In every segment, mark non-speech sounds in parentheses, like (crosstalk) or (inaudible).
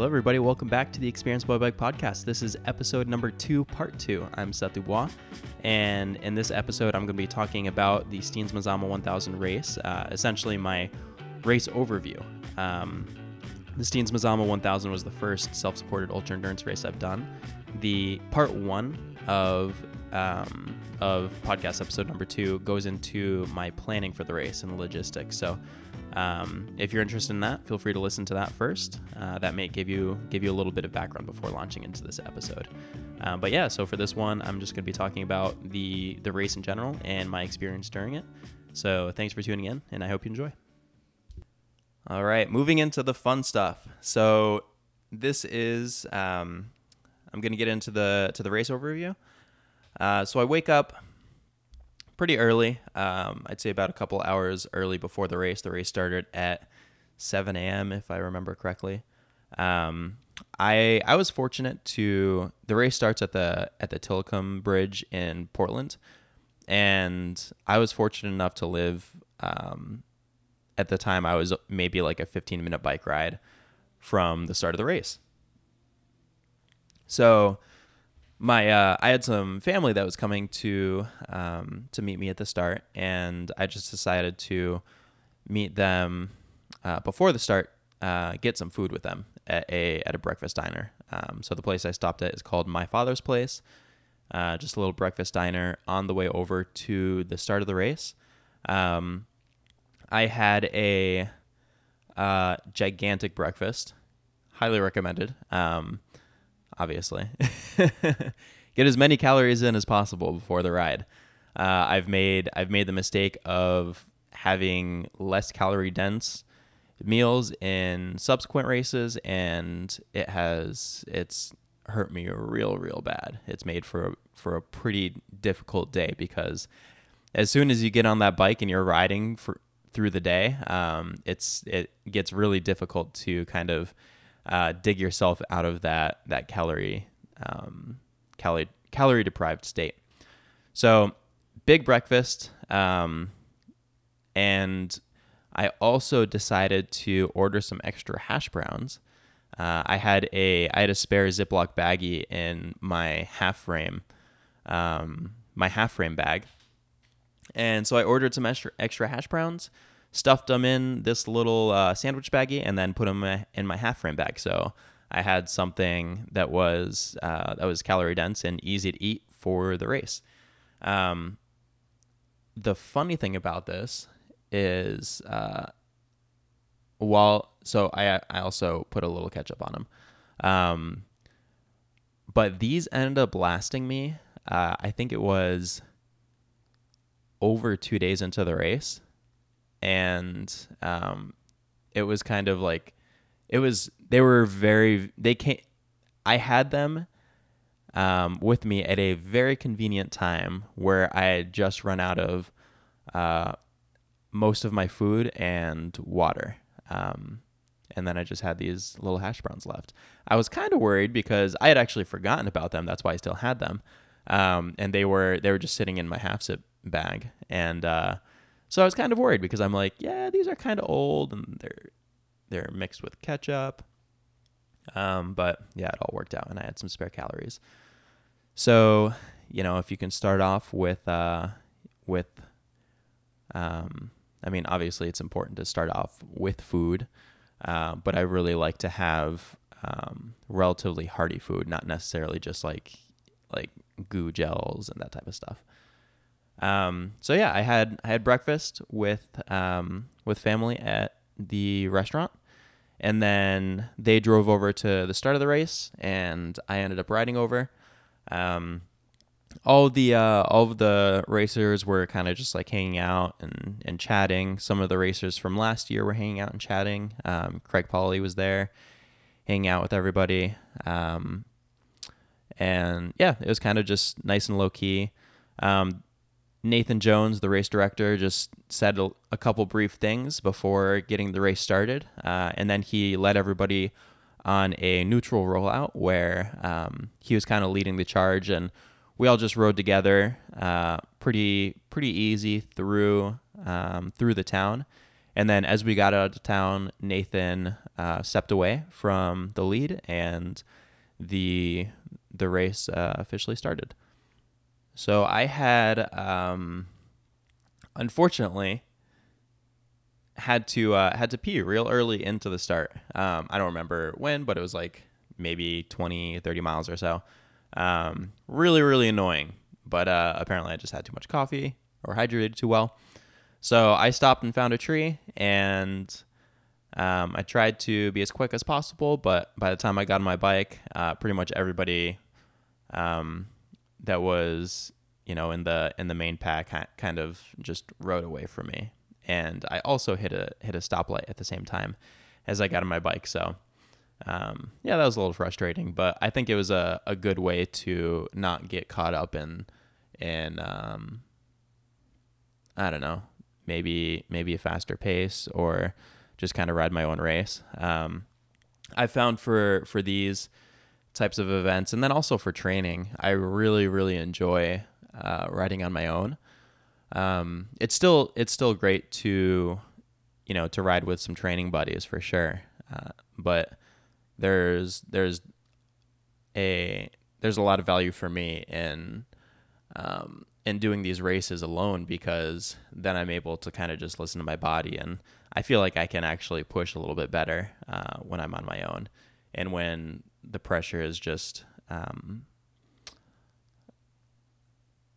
Hello, everybody. Welcome back to the Experience By Bike Podcast. This is episode number two, part two. I'm Seth Dubois, and in this episode, I'm going to be talking about the Steens Mazama 1000 race, uh, essentially my race overview. Um, the Steens Mazama 1000 was the first self supported ultra endurance race I've done. The part one of um, of podcast episode number two goes into my planning for the race and the logistics. So, um, if you're interested in that, feel free to listen to that first. Uh, that may give you give you a little bit of background before launching into this episode. Uh, but yeah, so for this one, I'm just going to be talking about the the race in general and my experience during it. So thanks for tuning in, and I hope you enjoy. All right, moving into the fun stuff. So this is um, I'm going to get into the to the race overview. Uh, so I wake up pretty early. Um, I'd say about a couple hours early before the race. The race started at 7 a.m. if I remember correctly. Um, I I was fortunate to the race starts at the at the Tilikum Bridge in Portland, and I was fortunate enough to live. Um, at the time, I was maybe like a 15 minute bike ride from the start of the race. So my uh, I had some family that was coming to um, to meet me at the start, and I just decided to meet them uh, before the start, uh, get some food with them at a at a breakfast diner. Um, so the place I stopped at is called My Father's Place, uh, just a little breakfast diner on the way over to the start of the race. Um, I had a uh, gigantic breakfast, highly recommended. Um, obviously. (laughs) Get as many calories in as possible before the ride. Uh, I've made I've made the mistake of having less calorie dense meals in subsequent races, and it has it's hurt me real real bad. It's made for for a pretty difficult day because as soon as you get on that bike and you're riding for through the day, um, it's it gets really difficult to kind of uh, dig yourself out of that that calorie um, calorie calorie deprived state. So big breakfast, um, and I also decided to order some extra hash browns. Uh, I had a I had a spare Ziploc baggie in my half frame, um, my half frame bag, and so I ordered some extra extra hash browns stuffed them in this little uh, sandwich baggie, and then put them in my half frame bag. So I had something that was uh, that was calorie dense and easy to eat for the race. Um, the funny thing about this is, uh, while so I I also put a little ketchup on them, um, but these ended up lasting me. Uh, I think it was over two days into the race and um, it was kind of like it was they were very they came i had them um, with me at a very convenient time where i had just run out of uh, most of my food and water um, and then i just had these little hash browns left. I was kind of worried because i had actually forgotten about them that's why i still had them um, and they were they were just sitting in my half zip bag and uh, so I was kind of worried because I'm like, yeah, these are kind of old and they're they're mixed with ketchup. Um, but yeah, it all worked out and I had some spare calories. So, you know, if you can start off with uh, with um, I mean, obviously it's important to start off with food, uh, but I really like to have um, relatively hearty food, not necessarily just like like goo gels and that type of stuff. Um, so yeah, I had I had breakfast with um, with family at the restaurant, and then they drove over to the start of the race, and I ended up riding over. Um, all the uh, all of the racers were kind of just like hanging out and and chatting. Some of the racers from last year were hanging out and chatting. Um, Craig Pauly was there, hanging out with everybody. Um, and yeah, it was kind of just nice and low key. Um, Nathan Jones, the race director, just said a, couple brief things before getting the race started, uh, and then he led everybody on a neutral rollout where um, he was kind of leading the charge, and we all just rode together, uh, pretty pretty easy through um, through the town, And then as we got out of town, Nathan uh, stepped away from the lead, and the the race uh, officially started. So I had, um, unfortunately, had to uh, had to pee real early into the start. Um, I don't remember when, but it was like maybe 20, 30 miles or so. Um, really, really annoying. But uh, apparently, I just had too much coffee or hydrated too well. So I stopped and found a tree, and um, I tried to be as quick as possible. But by the time I got on my bike, uh, pretty much everybody um, that was you know in the in the main pack kind of just rode away from me and I also hit a hit a stoplight at the same time as I got on my bike. So um, yeah, that was a little frustrating, but I think it was a, a good way to not get caught up in in um, I don't know maybe maybe a faster pace or just kind of ride my own race. Um, I found for for these types of events and then also for training, I really really enjoy uh, riding on my own. Um, it's still it's still great to you know to ride with some training buddies for sure. Uh, but there's there's a there's a lot of value for me in um, in doing these races alone because then I'm able to kind of just listen to my body and I feel like I can actually push a little bit better uh, when I'm on my own and when the pressure is just um,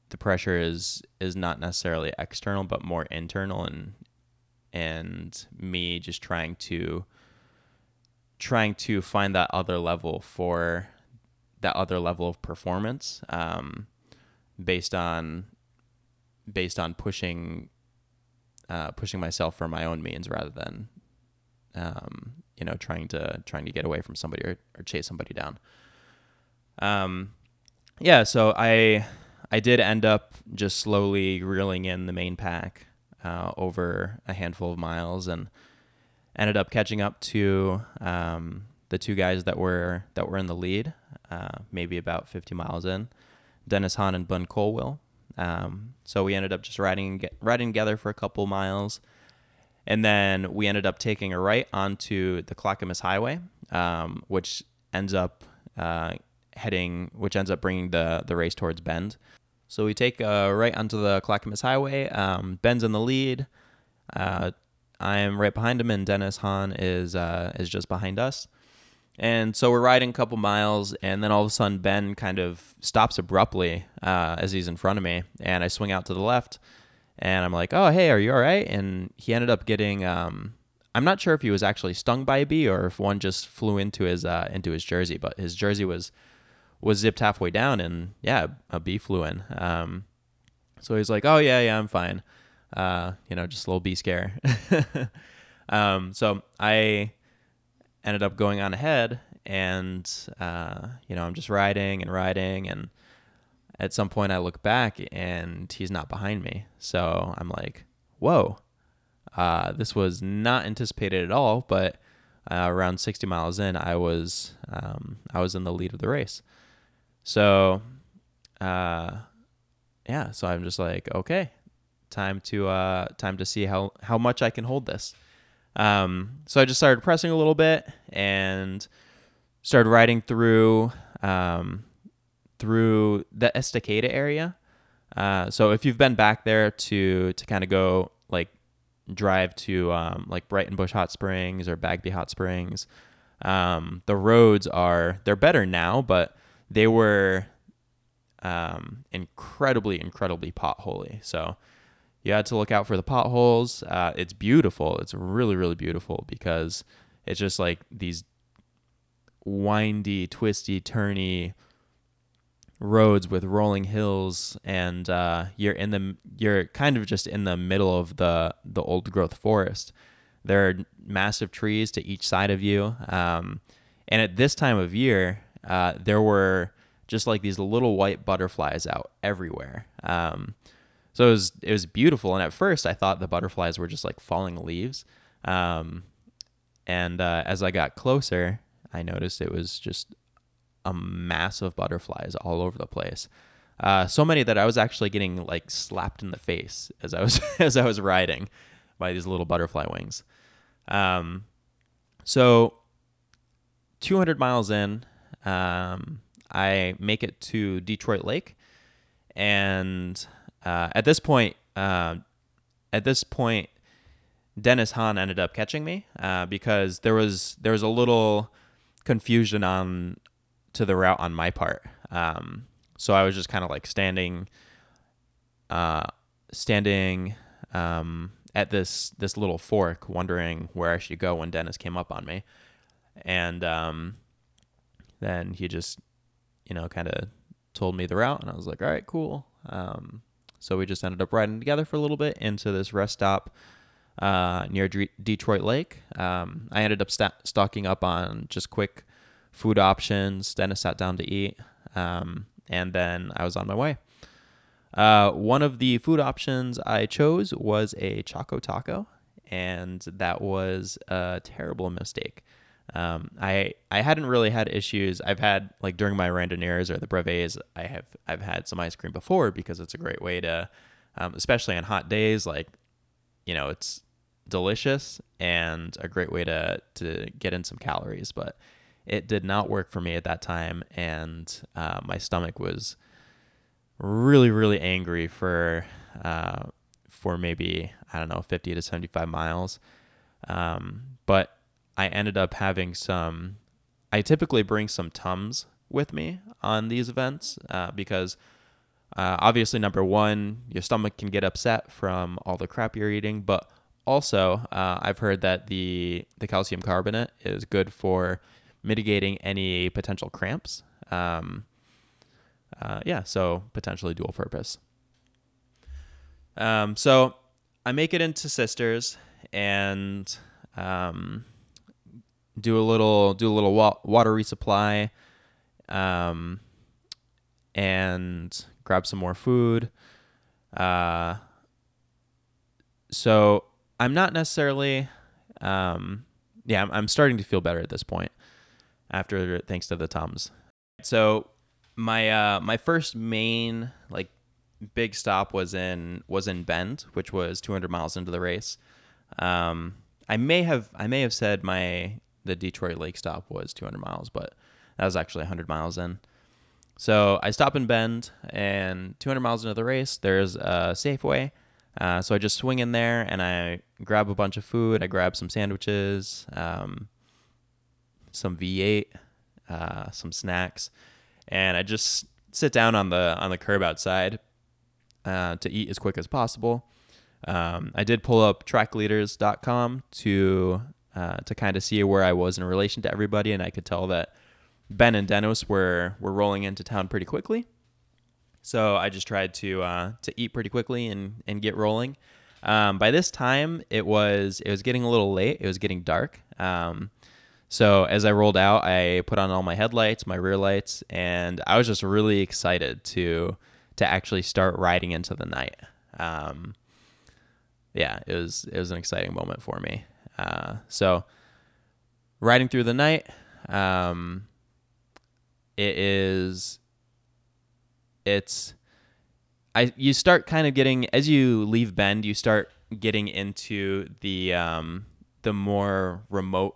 the pressure is is not necessarily external but more internal and and me just trying to trying to find that other level for that other level of performance um, based on based on pushing uh, pushing myself for my own means rather than um, you know trying to trying to get away from somebody or, or chase somebody down um, yeah so I I did end up just slowly reeling in the main pack uh, over a handful of miles and ended up catching up to um, the two guys that were that were in the lead, uh, maybe about 50 miles in, Dennis Hahn and Ben Colwill. Um, so we ended up just riding riding together for a couple miles, and then we ended up taking a right onto the Clackamas Highway, um, which ends up uh, heading, which ends up bringing the the race towards Bend. So we take uh, right onto the Clackamas Highway. Um, Ben's in the lead. Uh, I'm right behind him, and Dennis Hahn is uh, is just behind us. And so we're riding a couple miles, and then all of a sudden Ben kind of stops abruptly uh, as he's in front of me, and I swing out to the left, and I'm like, "Oh, hey, are you all right?" And he ended up getting. Um, I'm not sure if he was actually stung by a bee or if one just flew into his uh, into his jersey, but his jersey was was zipped halfway down, and yeah, a bee flew in. Um, so he's like, "Oh yeah, yeah, I'm fine." Uh, you know, just a little bee scare. (laughs) um, so I ended up going on ahead, and uh, you know, I'm just riding and riding, and at some point I look back, and he's not behind me. So I'm like, "Whoa." Uh, this was not anticipated at all, but uh, around 60 miles in, I was um, I was in the lead of the race. So, uh, yeah. So I'm just like, okay, time to uh, time to see how how much I can hold this. Um, so I just started pressing a little bit and started riding through um, through the Estacada area. Uh, so if you've been back there to to kind of go like drive to um, like Breitenbush Hot Springs or Bagby Hot Springs, um, the roads are they're better now, but they were um, incredibly, incredibly potholy. So you had to look out for the potholes. Uh, it's beautiful. It's really, really beautiful because it's just like these windy, twisty, turny roads with rolling hills, and uh, you're in the you're kind of just in the middle of the the old growth forest. There are massive trees to each side of you, um, and at this time of year, uh, there were just like these little white butterflies out everywhere. Um, so it was it was beautiful. And at first, I thought the butterflies were just like falling leaves. Um, and uh, as I got closer, I noticed it was just a mass of butterflies all over the place. Uh, so many that I was actually getting like slapped in the face as I was (laughs) as I was riding by these little butterfly wings. Um, so 200 miles in, um, I make it to Detroit Lake, and uh, at this point, uh, at this point, Dennis Hahn ended up catching me uh, because there was there was a little confusion on to the route on my part. Um, so I was just kind of like standing, uh, standing um, at this this little fork, wondering where I should go when Dennis came up on me, and um, then he just, you know, kind of told me the route, and I was like, all right, cool. Um, so we just ended up riding together for a little bit into this rest stop uh, near D- Detroit Lake. Um, I ended up st- stocking up on just quick food options. Dennis sat down to eat, um, and then I was on my way. Uh, one of the food options I chose was a Choco Taco, and that was a terrible mistake. Um, I I hadn't really had issues. I've had like during my randonneers or the brevets, I have I've had some ice cream before because it's a great way to, um, especially on hot days. Like, you know, it's delicious and a great way to to get in some calories. But it did not work for me at that time, and uh, my stomach was really really angry for uh, for maybe I don't know 50 to 75 miles. Um, but I ended up having some. I typically bring some tums with me on these events uh, because uh, obviously number one, your stomach can get upset from all the crap you're eating, but also uh, I've heard that the the calcium carbonate is good for mitigating any potential cramps. Um, uh, yeah, so potentially dual purpose. Um, so I make it into Sisters and um, do a little do a little wa- water resupply, um, and grab some more food. Uh, so I'm not necessarily, um, yeah, I'm, I'm starting to feel better at this point after thanks to the Tums. So my uh, my first main like big stop was in was in Bend, which was 200 miles into the race. Um, I may have I may have said my the Detroit Lake stop was 200 miles, but that was actually 100 miles in. So I stop in Bend, and 200 miles into the race, there's a Safeway. Uh, so I just swing in there and I grab a bunch of food. I grab some sandwiches, um, some V8, uh, some snacks, and I just sit down on the on the curb outside uh, to eat as quick as possible. Um, I did pull up trackleaders.com to uh, to kind of see where I was in relation to everybody, and I could tell that Ben and Dennis were were rolling into town pretty quickly. So I just tried to uh, to eat pretty quickly and and get rolling. Um, by this time, it was it was getting a little late. It was getting dark. Um, so as I rolled out, I put on all my headlights, my rear lights, and I was just really excited to to actually start riding into the night. Um, yeah, it was it was an exciting moment for me. Uh, so riding through the night, um, it is it's I you start kind of getting as you leave Bend, you start getting into the um, the more remote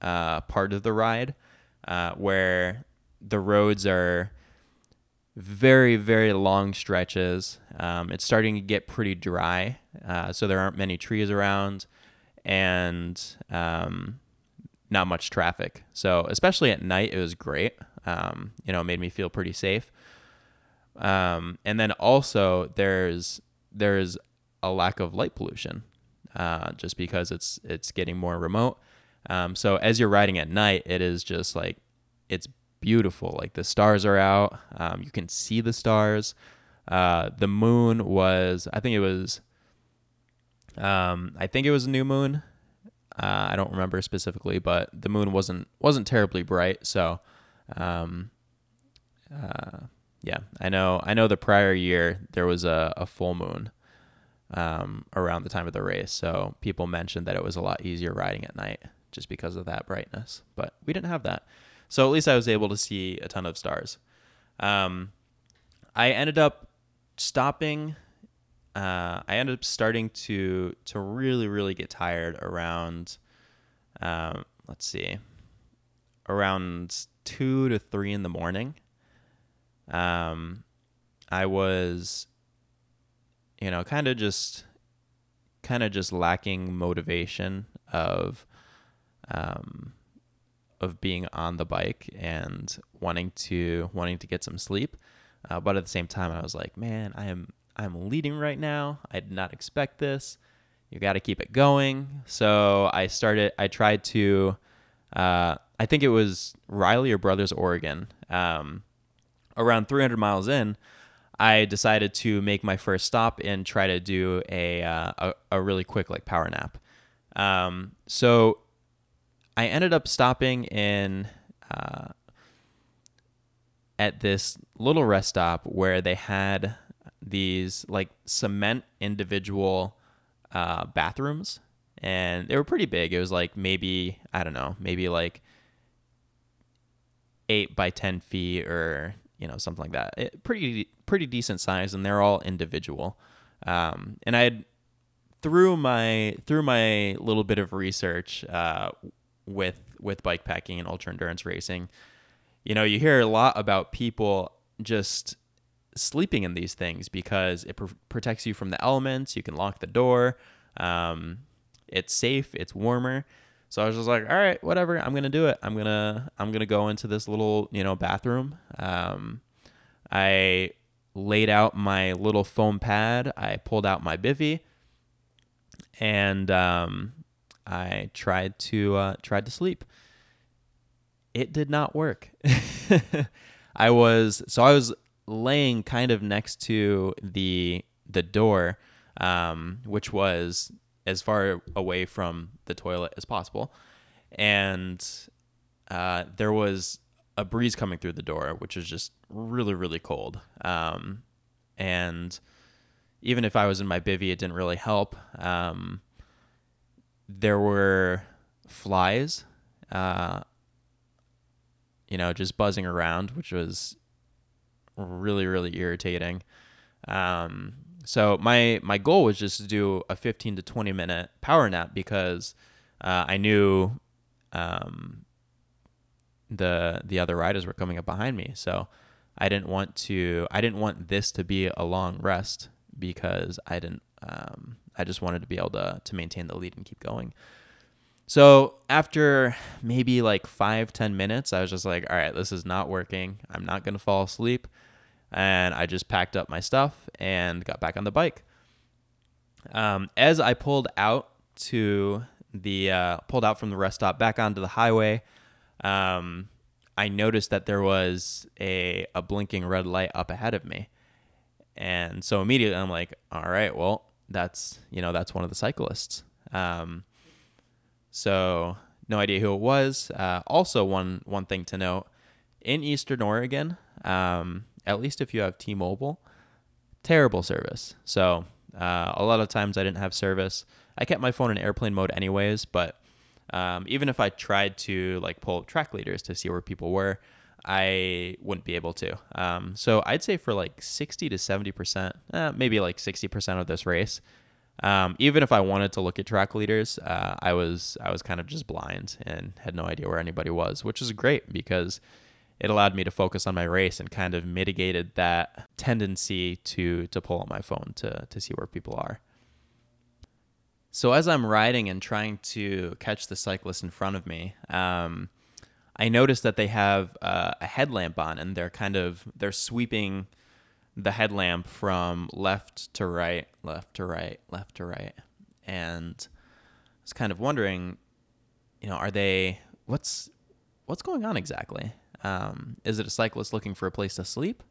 uh, part of the ride, uh, where the roads are very very long stretches. Um, it's starting to get pretty dry, uh, so there aren't many trees around, and um, not much traffic. So especially at night, it was great. Um, you know, it made me feel pretty safe. Um, and then also there's there's a lack of light pollution, uh, just because it's it's getting more remote. Um, so as you're riding at night, it is just like it's beautiful. Like the stars are out, um, you can see the stars. Uh, the moon was, I think it was, um, I think it was a new moon. Uh, I don't remember specifically, but the moon wasn't wasn't terribly bright. So, um, uh, yeah, I know. I know the prior year there was a, a full moon um, around the time of the race, so people mentioned that it was a lot easier riding at night just because of that brightness. But we didn't have that, so at least I was able to see a ton of stars. Um, I ended up stopping uh, I ended up starting to to really really get tired around um, let's see around two to three in the morning. Um, I was you know kind of just kind of just lacking motivation of um, of being on the bike and wanting to wanting to get some sleep. Uh, but at the same time, I was like, man, I am I'm leading right now. I did not expect this. You got to keep it going. So I started. I tried to. Uh, I think it was Riley or Brothers, Oregon. Um, around 300 miles in, I decided to make my first stop and try to do a uh, a, a, really quick like power nap. Um, so I ended up stopping in uh, at this little rest stop where they had these like cement individual uh, bathrooms, and they were pretty big. It was like maybe I don't know, maybe like eight by ten feet or you know something like that. It, pretty pretty decent size, and they're all individual. Um, and I had through my through my little bit of research uh, with with bike packing and ultra endurance racing, you know, you hear a lot about people just sleeping in these things because it pr- protects you from the elements. You can lock the door. Um, it's safe. It's warmer. So I was just like, all right, whatever. I'm gonna do it. I'm gonna I'm gonna go into this little you know bathroom. Um, I laid out my little foam pad. I pulled out my bivy, and um, I tried to uh, tried to sleep. It did not work. (laughs) I was so I was laying kind of next to the the door, um, which was as far away from the toilet as possible, and uh, there was a breeze coming through the door, which was just really really cold. Um, and even if I was in my bivy, it didn't really help. Um, there were flies, uh, you know, just buzzing around, which was really really irritating. Um, so my my goal was just to do a 15 to 20 minute power nap because uh, I knew um, the the other riders were coming up behind me. So I didn't want to I didn't want this to be a long rest because I didn't um, I just wanted to be able to to maintain the lead and keep going. So after maybe like five ten minutes, I was just like, all right, this is not working. I'm not gonna fall asleep and I just packed up my stuff and got back on the bike. Um, as I pulled out to the uh, pulled out from the rest stop back onto the highway, um, I noticed that there was a a blinking red light up ahead of me, and so immediately I'm like, all right, well that's you know that's one of the cyclists. Um, so no idea who it was. Uh, also, one one thing to note in Eastern Oregon, um, at least if you have T-Mobile, terrible service. So uh, a lot of times I didn't have service. I kept my phone in airplane mode anyways, but um, even if I tried to like pull up track leaders to see where people were, I wouldn't be able to. Um, so I'd say for like 60 to 70 percent, eh, maybe like 60 percent of this race, um, even if I wanted to look at track leaders, uh, I was I was kind of just blind and had no idea where anybody was, which is great because it allowed me to focus on my race and kind of mitigated that tendency to to pull on my phone to to see where people are. So as I'm riding and trying to catch the cyclist in front of me, um, I noticed that they have uh, a headlamp on, and they're kind of they're sweeping the headlamp from left to right, left to right, left to right, and I was kind of wondering, you know, are they what's what's going on exactly? Um, is it a cyclist looking for a place to sleep?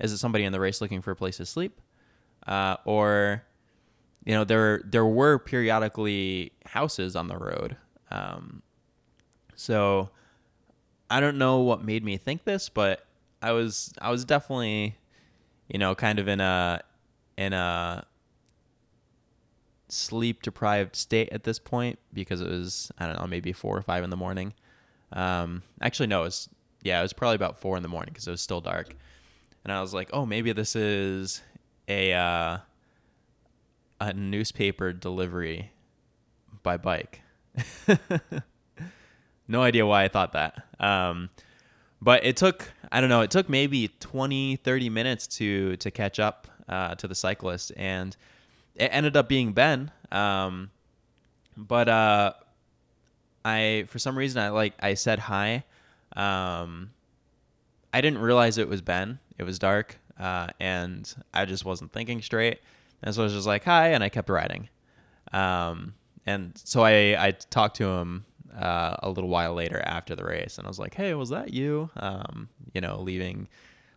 Is it somebody in the race looking for a place to sleep? Uh, or, you know, there there were periodically houses on the road. Um, so I don't know what made me think this, but I was I was definitely, you know, kind of in a in a sleep deprived state at this point because it was I don't know maybe four or five in the morning. Um, actually, no, it was yeah, it was probably about four in the morning because it was still dark. And I was like, oh, maybe this is a uh, a newspaper delivery by bike. (laughs) no idea why I thought that. Um, but it took I don't know, it took maybe 20 30 minutes to to catch up uh, to the cyclist and it ended up being Ben. Um, but uh, I for some reason I like I said hi. Um, I didn't realize it was Ben. It was dark, uh, and I just wasn't thinking straight. And so I was just like hi, and I kept riding. Um, and so I I talked to him uh, a little while later after the race, and I was like, "Hey, was that you? Um, you know, leaving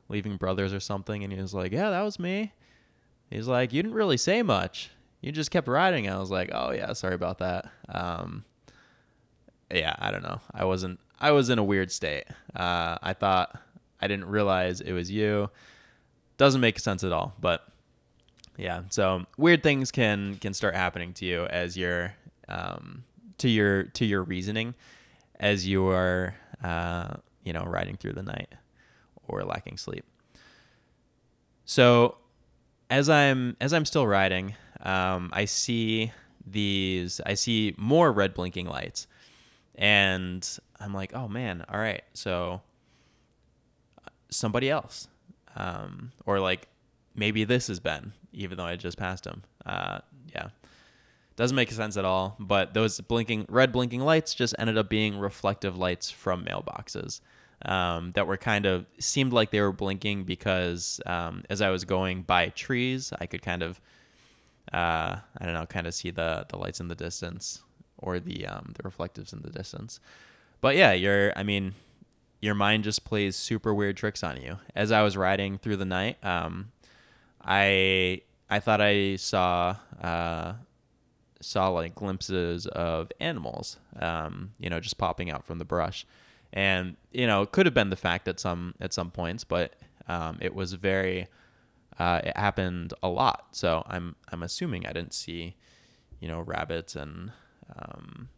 leaving brothers or something?" And he was like, "Yeah, that was me." He's like, "You didn't really say much. You just kept riding." I was like, "Oh yeah, sorry about that." Um, yeah, I don't know. I wasn't. I was in a weird state. Uh, I thought I didn't realize it was you. Doesn't make sense at all, but yeah. So weird things can can start happening to you as you're um, to your to your reasoning as you are uh, you know riding through the night or lacking sleep. So as I'm as I'm still riding, um, I see these I see more red blinking lights, and I'm like, oh man, all right, so somebody else, um, or like maybe this is Ben, even though I just passed him. Uh, yeah, doesn't make sense at all. But those blinking red blinking lights just ended up being reflective lights from mailboxes um, that were kind of seemed like they were blinking because um, as I was going by trees, I could kind of uh, I don't know, kind of see the the lights in the distance or the um, the reflectives in the distance. But yeah, you're I mean, your mind just plays super weird tricks on you. As I was riding through the night, um, I I thought I saw uh, saw like glimpses of animals, um, you know, just popping out from the brush and you know it could have been the fact at some at some points, but um, it was very uh, it happened a lot. So I'm I'm assuming I didn't see you know rabbits and um,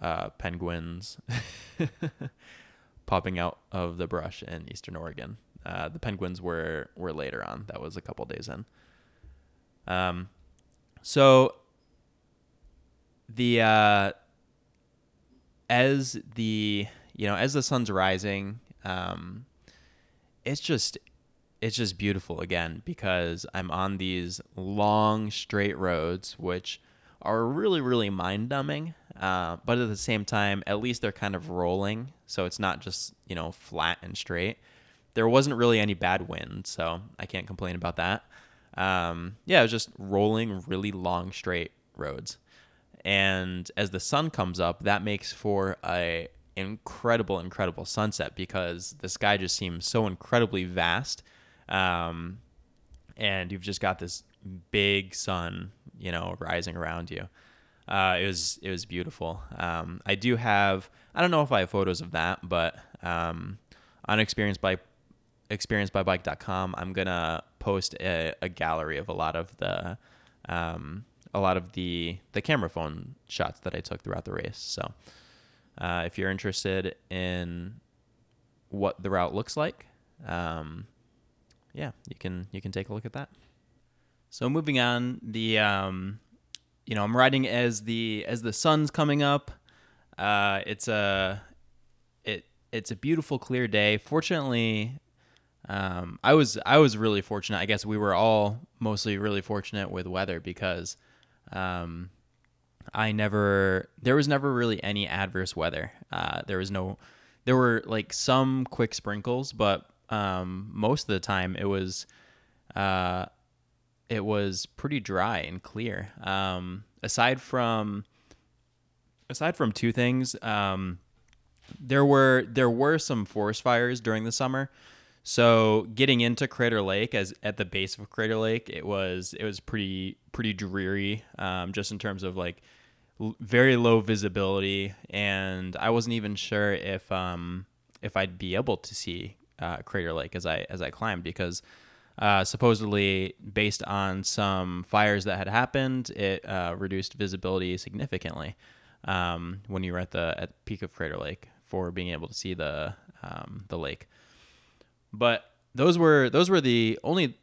uh, penguins (laughs) popping out of the brush in Eastern Oregon. Uh, the penguins were were later on. That was a couple days in. Um, so the uh, as the you know as the sun's rising, um, it's just it's just beautiful again because I'm on these long straight roads which are really really mind numbing. Uh, but at the same time, at least they're kind of rolling, so it's not just you know flat and straight. There wasn't really any bad wind, so I can't complain about that. Um, yeah, it was just rolling really long straight roads and as the sun comes up that makes for a incredible incredible sunset because the sky just seems so incredibly vast um, and you've just got this big sun you know rising around you. Uh, it was it was beautiful. Um, i do have i don't know if i have photos of that but um, on experience by experiencebybike.com i'm gonna post a, a gallery of a lot of the um, a lot of the the camera phone shots that I took throughout the race. So uh, if you're interested in what the route looks like, um, yeah, you can you can take a look at that. So moving on, the um, you know I'm riding as the as the sun's coming up. Uh, it's a it it's a beautiful clear day. Fortunately, um, I was I was really fortunate. I guess we were all mostly really fortunate with weather because um, I never, there was never really any adverse weather. Uh, there was no, there were like some quick sprinkles, but um, most of the time it was, uh, it was pretty dry and clear. Um, aside from, aside from two things, um, there were there were some forest fires during the summer. So getting into Crater Lake as at the base of Crater Lake, it was it was pretty pretty dreary, um, just in terms of like l- very low visibility, and I wasn't even sure if um, if I'd be able to see uh, Crater Lake as I as I climbed because uh, supposedly based on some fires that had happened, it uh, reduced visibility significantly um, when you were at the at peak of Crater Lake for being able to see the um, the lake. But those were those were the only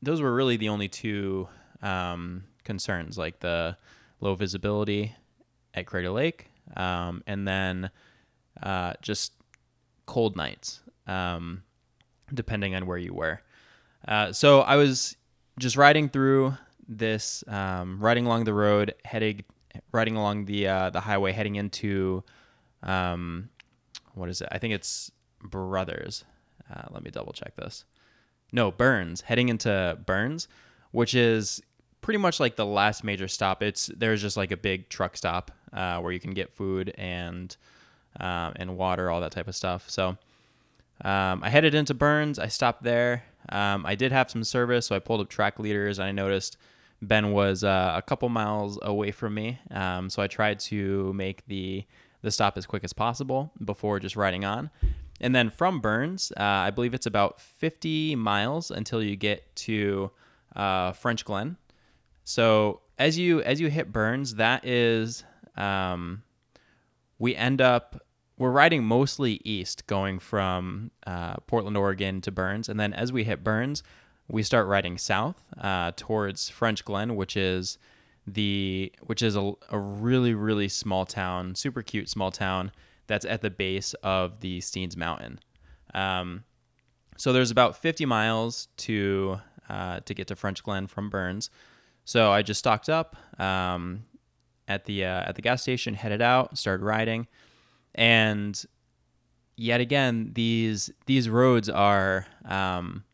those were really the only two um, concerns like the low visibility at Crater Lake, um, and then uh, just cold nights, um, depending on where you were. Uh, so I was just riding through this, um, riding along the road, heading, riding along the uh, the highway, heading into, um, what is it? I think it's Brothers. Uh, let me double check this. No, Burns. Heading into Burns, which is pretty much like the last major stop. It's there's just like a big truck stop uh, where you can get food and um, and water, all that type of stuff. So um, I headed into Burns. I stopped there. Um, I did have some service, so I pulled up track leaders and I noticed Ben was uh, a couple miles away from me. Um, so I tried to make the the stop as quick as possible before just riding on. And then from Burns, uh, I believe it's about 50 miles until you get to uh, Frenchglen. So as you as you hit Burns, that is um, we end up we're riding mostly east, going from uh, Portland, Oregon to Burns, and then as we hit Burns, we start riding south uh, towards Frenchglen, which is the which is a, a really really small town, super cute small town that's at the base of the Steens Mountain. Um, so there's about 50 miles to uh, to get to Frenchglen from Burns. So I just stocked up um, at the uh, at the gas station, headed out, started riding, and yet again these these roads are um,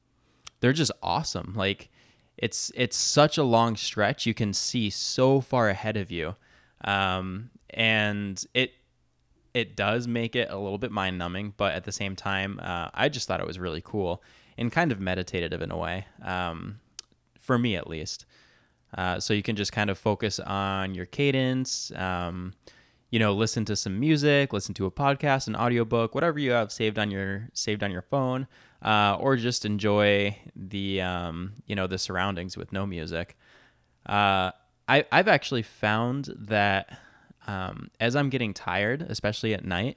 they're just awesome. Like it's it's such a long stretch. You can see so far ahead of you, um, and it it does make it a little bit mind numbing, but at the same time, uh, I just thought it was really cool and kind of meditative in a way, um, for me at least. Uh, so you can just kind of focus on your cadence, um, you know, listen to some music, listen to a podcast, an audiobook, whatever you have saved on your saved on your phone, uh, or just enjoy the um, you know the surroundings with no music. Uh, I I've actually found that um, as I'm getting tired, especially at night,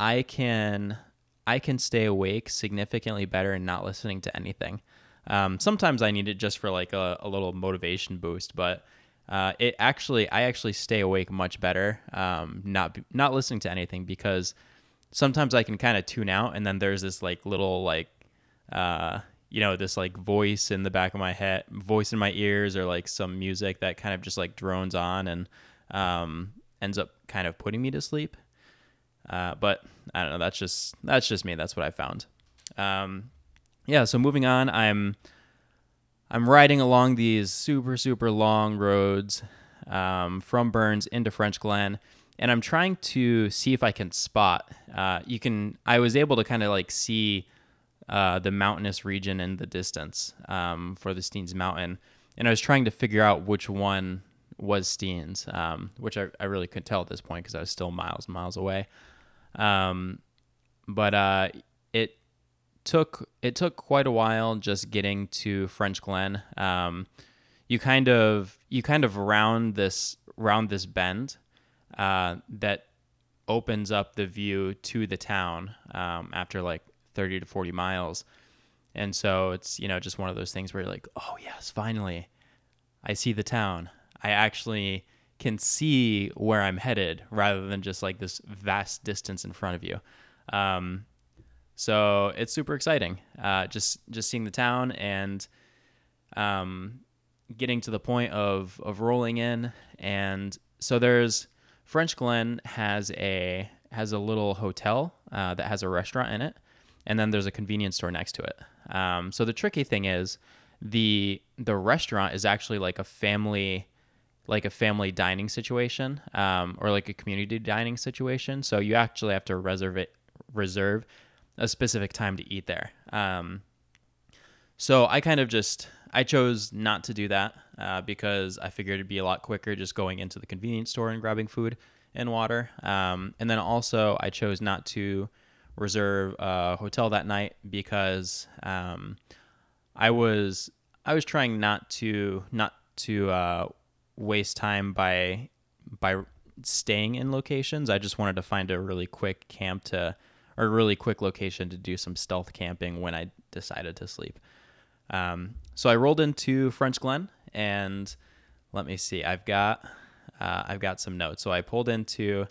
I can I can stay awake significantly better and not listening to anything. Um, sometimes I need it just for like a, a little motivation boost, but uh, it actually I actually stay awake much better um, not not listening to anything because sometimes I can kind of tune out and then there's this like little like uh, you know this like voice in the back of my head, voice in my ears, or like some music that kind of just like drones on and um, ends up kind of putting me to sleep. Uh, but I don't know. That's just that's just me. That's what I found. Um, yeah, so moving on, I'm I'm riding along these super super long roads um, from Burns into Frenchglen, and I'm trying to see if I can spot. Uh, you can. I was able to kind of like see uh, the mountainous region in the distance um, for the Steens Mountain, and I was trying to figure out which one was Steens, um, which I, I really couldn't tell at this point because I was still miles and miles away. Um, but uh, it took it took quite a while just getting to Frenchglen. Um, you kind of you kind of round this round this bend uh, that opens up the view to the town um, after like 30 to 40 miles. And so it's, you know, just one of those things where you're like, oh, yes, finally, I see the town. I actually can see where I'm headed rather than just like this vast distance in front of you. Um, so it's super exciting. Uh, just just seeing the town and um, getting to the point of of rolling in. And so there's Frenchglen has a has a little hotel uh, that has a restaurant in it, and then there's a convenience store next to it. Um, so the tricky thing is the the restaurant is actually like a family like a family dining situation um, or like a community dining situation. So you actually have to reserve it reserve a specific time to eat there. Um, so I kind of just I chose not to do that uh, because I figured it'd be a lot quicker just going into the convenience store and grabbing food and water. Um, and then also I chose not to reserve a hotel that night because um, I was I was trying not to not to uh, waste time by by staying in locations. I just wanted to find a really quick camp to or a really quick location to do some stealth camping when I decided to sleep. Um, so I rolled into Frenchglen and let me see. I've got uh, I've got some notes. So I pulled into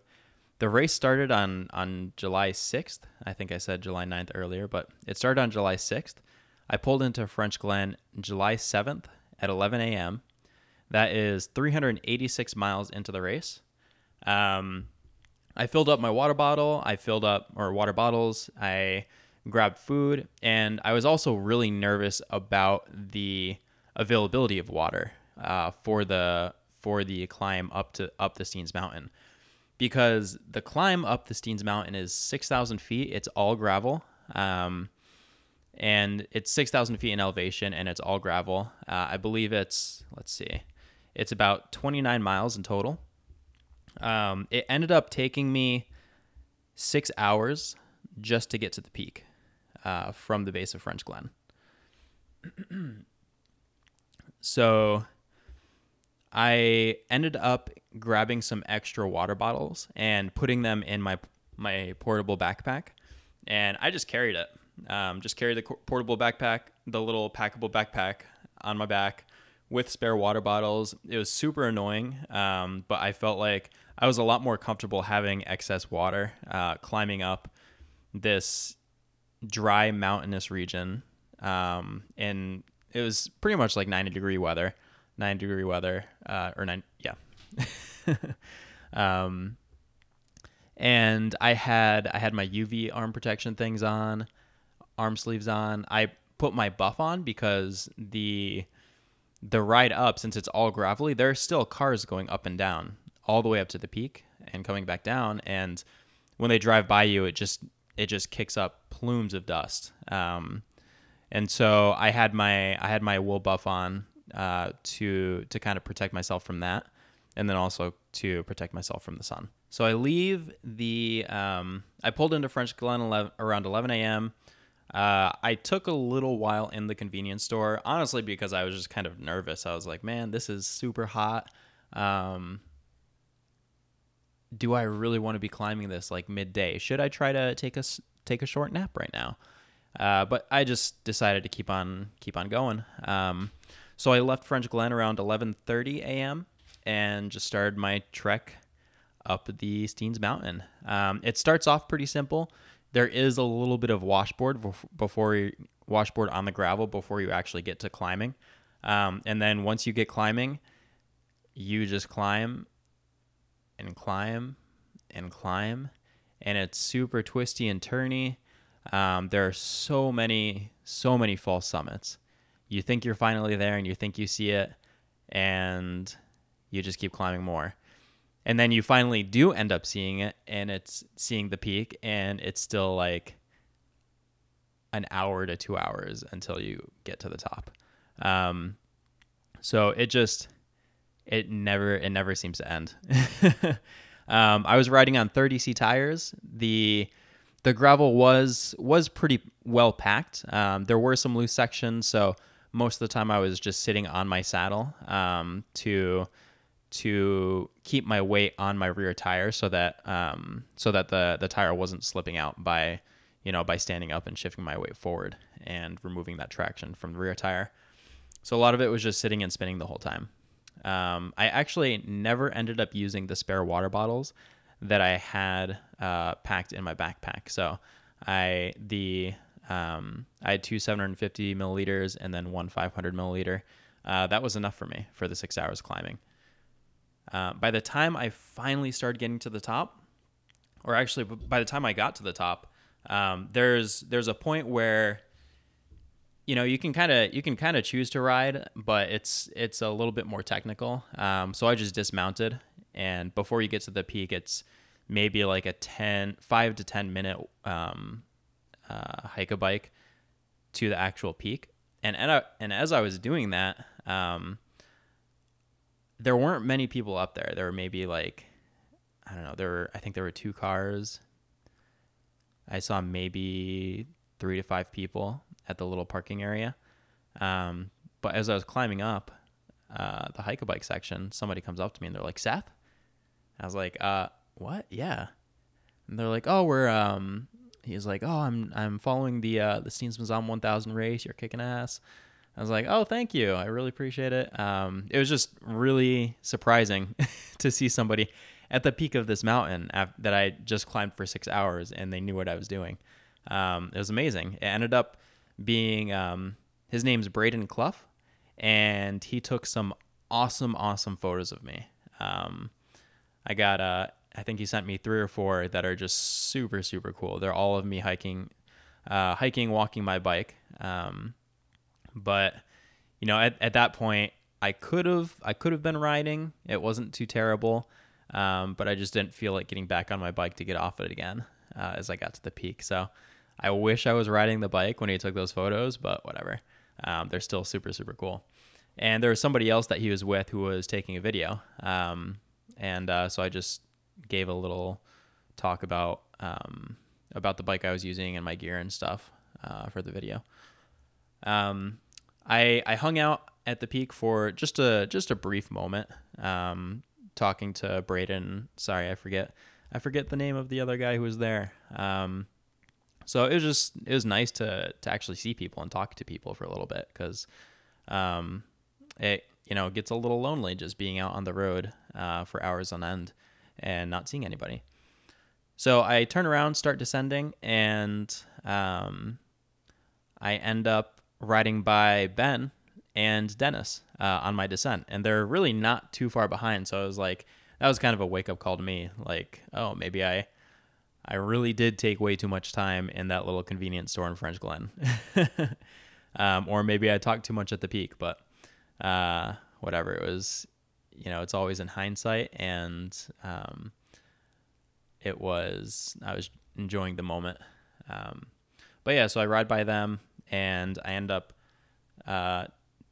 the race started on on July 6th. I think I said July 9th earlier, but it started on July 6th. I pulled into Frenchglen July 7th at 11 a.m. That is 386 miles into the race. Um, I filled up my water bottle. I filled up or water bottles. I grabbed food, and I was also really nervous about the availability of water uh, for the for the climb up to up the Steens Mountain, because the climb up the Steens Mountain is six thousand feet. It's all gravel, um, and it's six thousand feet in elevation, and it's all gravel. Uh, I believe it's let's see, it's about twenty nine miles in total. Um, it ended up taking me six hours just to get to the peak uh, from the base of Frenchglen. (clears throat) so I ended up grabbing some extra water bottles and putting them in my my portable backpack, and I just carried it. Um, just carried the portable backpack, the little packable backpack on my back with spare water bottles. It was super annoying, um, but I felt like I was a lot more comfortable having excess water uh, climbing up this dry mountainous region. Um, and it was pretty much like 90 degree weather, 90 degree weather, uh, or nine, yeah. (laughs) um, and I had I had my UV arm protection things on, arm sleeves on. I put my buff on because the the ride up, since it's all gravelly, there are still cars going up and down all the way up to the peak and coming back down. And when they drive by you, it just it just kicks up plumes of dust. Um, and so I had my I had my wool buff on uh, to to kind of protect myself from that, and then also to protect myself from the sun. So I leave the um, I pulled into Frenchglen 11, around 11 a.m. Uh, I took a little while in the convenience store, honestly, because I was just kind of nervous. I was like, man, this is super hot. Um, do I really want to be climbing this like midday? Should I try to take a take a short nap right now? Uh, but I just decided to keep on keep on going. Um, so I left Frenchglen around 11:30 a.m. and just started my trek up the Steens Mountain. Um, it starts off pretty simple. There is a little bit of washboard before you, washboard on the gravel before you actually get to climbing, um, and then once you get climbing, you just climb and climb and climb, and it's super twisty and turny. Um, there are so many, so many false summits. You think you're finally there and you think you see it, and you just keep climbing more. And then you finally do end up seeing it, and it's seeing the peak, and it's still like an hour to two hours until you get to the top. Um, so it just it never it never seems to end. (laughs) um, I was riding on 30C tires. The the gravel was was pretty well packed. Um, there were some loose sections, so most of the time I was just sitting on my saddle um, to to keep my weight on my rear tire so that um, so that the the tire wasn't slipping out by you know by standing up and shifting my weight forward and removing that traction from the rear tire. So a lot of it was just sitting and spinning the whole time. Um, I actually never ended up using the spare water bottles that I had uh, packed in my backpack. So I the um, I had two 750 milliliters and then one 500 milliliter. Uh, that was enough for me for the six hours climbing. Uh, by the time I finally started getting to the top, or actually by the time I got to the top, um, there's there's a point where you know you can kind of you can kind of choose to ride but it's it's a little bit more technical. Um, so i just dismounted and before you get to the peak it's maybe like a 10 5 to 10 minute um, uh, hike a bike to the actual peak. And and, I, and as i was doing that um, there weren't many people up there there were maybe like i don't know there were i think there were two cars i saw maybe three to five people at the little parking area. Um, but as I was climbing up uh, the hike a bike section, somebody comes up to me and they're like, Seth? I was like, uh, what? Yeah. And they're like, oh, we're, um, he's like, oh, I'm, I'm following the, uh, the Steens Mazam 1000 race. You're kicking ass. I was like, "Oh, thank you. I really appreciate it." Um, it was just really surprising (laughs) to see somebody at the peak of this mountain that I just climbed for six hours, and they knew what I was doing. Um, it was amazing. It ended up being um, his name's Braden Clough, and he took some awesome, awesome photos of me. Um, I got, uh, I think he sent me three or four that are just super, super cool. They're all of me hiking, uh, hiking, walking my bike. Um, but you know, at, at that point, I could have, I could have been riding. It wasn't too terrible, um, but I just didn't feel like getting back on my bike to get off it again uh, as I got to the peak. So I wish I was riding the bike when he took those photos, but whatever. Um, they're still super, super cool. And there was somebody else that he was with who was taking a video. Um, and uh, so I just gave a little talk about um, about the bike I was using and my gear and stuff uh, for the video. Um, I I hung out at the peak for just a just a brief moment, um, talking to Braden. Sorry, I forget I forget the name of the other guy who was there. Um, so it was just it was nice to to actually see people and talk to people for a little bit because um, it you know gets a little lonely just being out on the road uh, for hours on end and not seeing anybody. So I turn around, start descending, and um, I end up riding by Ben and Dennis uh, on my descent, and they're really not too far behind. So I was like, that was kind of a wake up call to me. Like, oh, maybe I I really did take way too much time in that little convenience store in Frenchglen. (laughs) um, or maybe I talked too much at the peak, but uh, whatever. It was, you know, it's always in hindsight. And um, it was, I was enjoying the moment. Um, but yeah, so I ride by them and I end up, uh,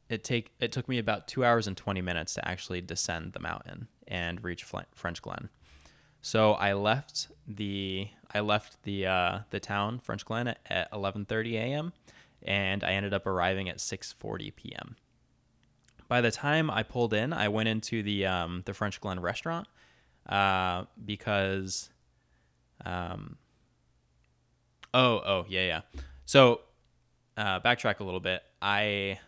it take it took me about two hours and 20 minutes to actually descend the mountain and reach Frenchglen. So I left the I left the uh, the town Frenchglen at, at 11:30 a.m. and I ended up arriving at 6:40 p.m. By the time I pulled in, I went into the um, the Frenchglen restaurant uh, because um, oh oh yeah yeah so uh, backtrack a little bit I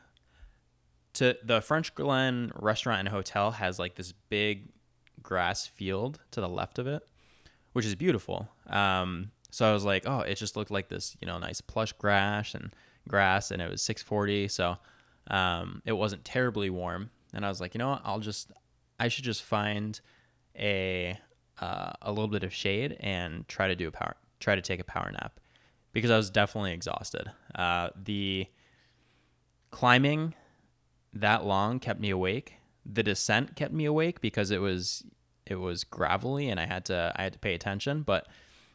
to the Frenchglen restaurant and hotel has like this big grass field to the left of it, which is beautiful. Um, so I was like, oh, it just looked like this, you know, nice plush grass and grass, and it was 640, so um, it wasn't terribly warm. And I was like, you know what, I'll just, I should just find a uh, a little bit of shade and try to do a power, try to take a power nap, because I was definitely exhausted. Uh, the climbing that long kept me awake. The descent kept me awake because it was it was gravelly and I had to I had to pay attention. But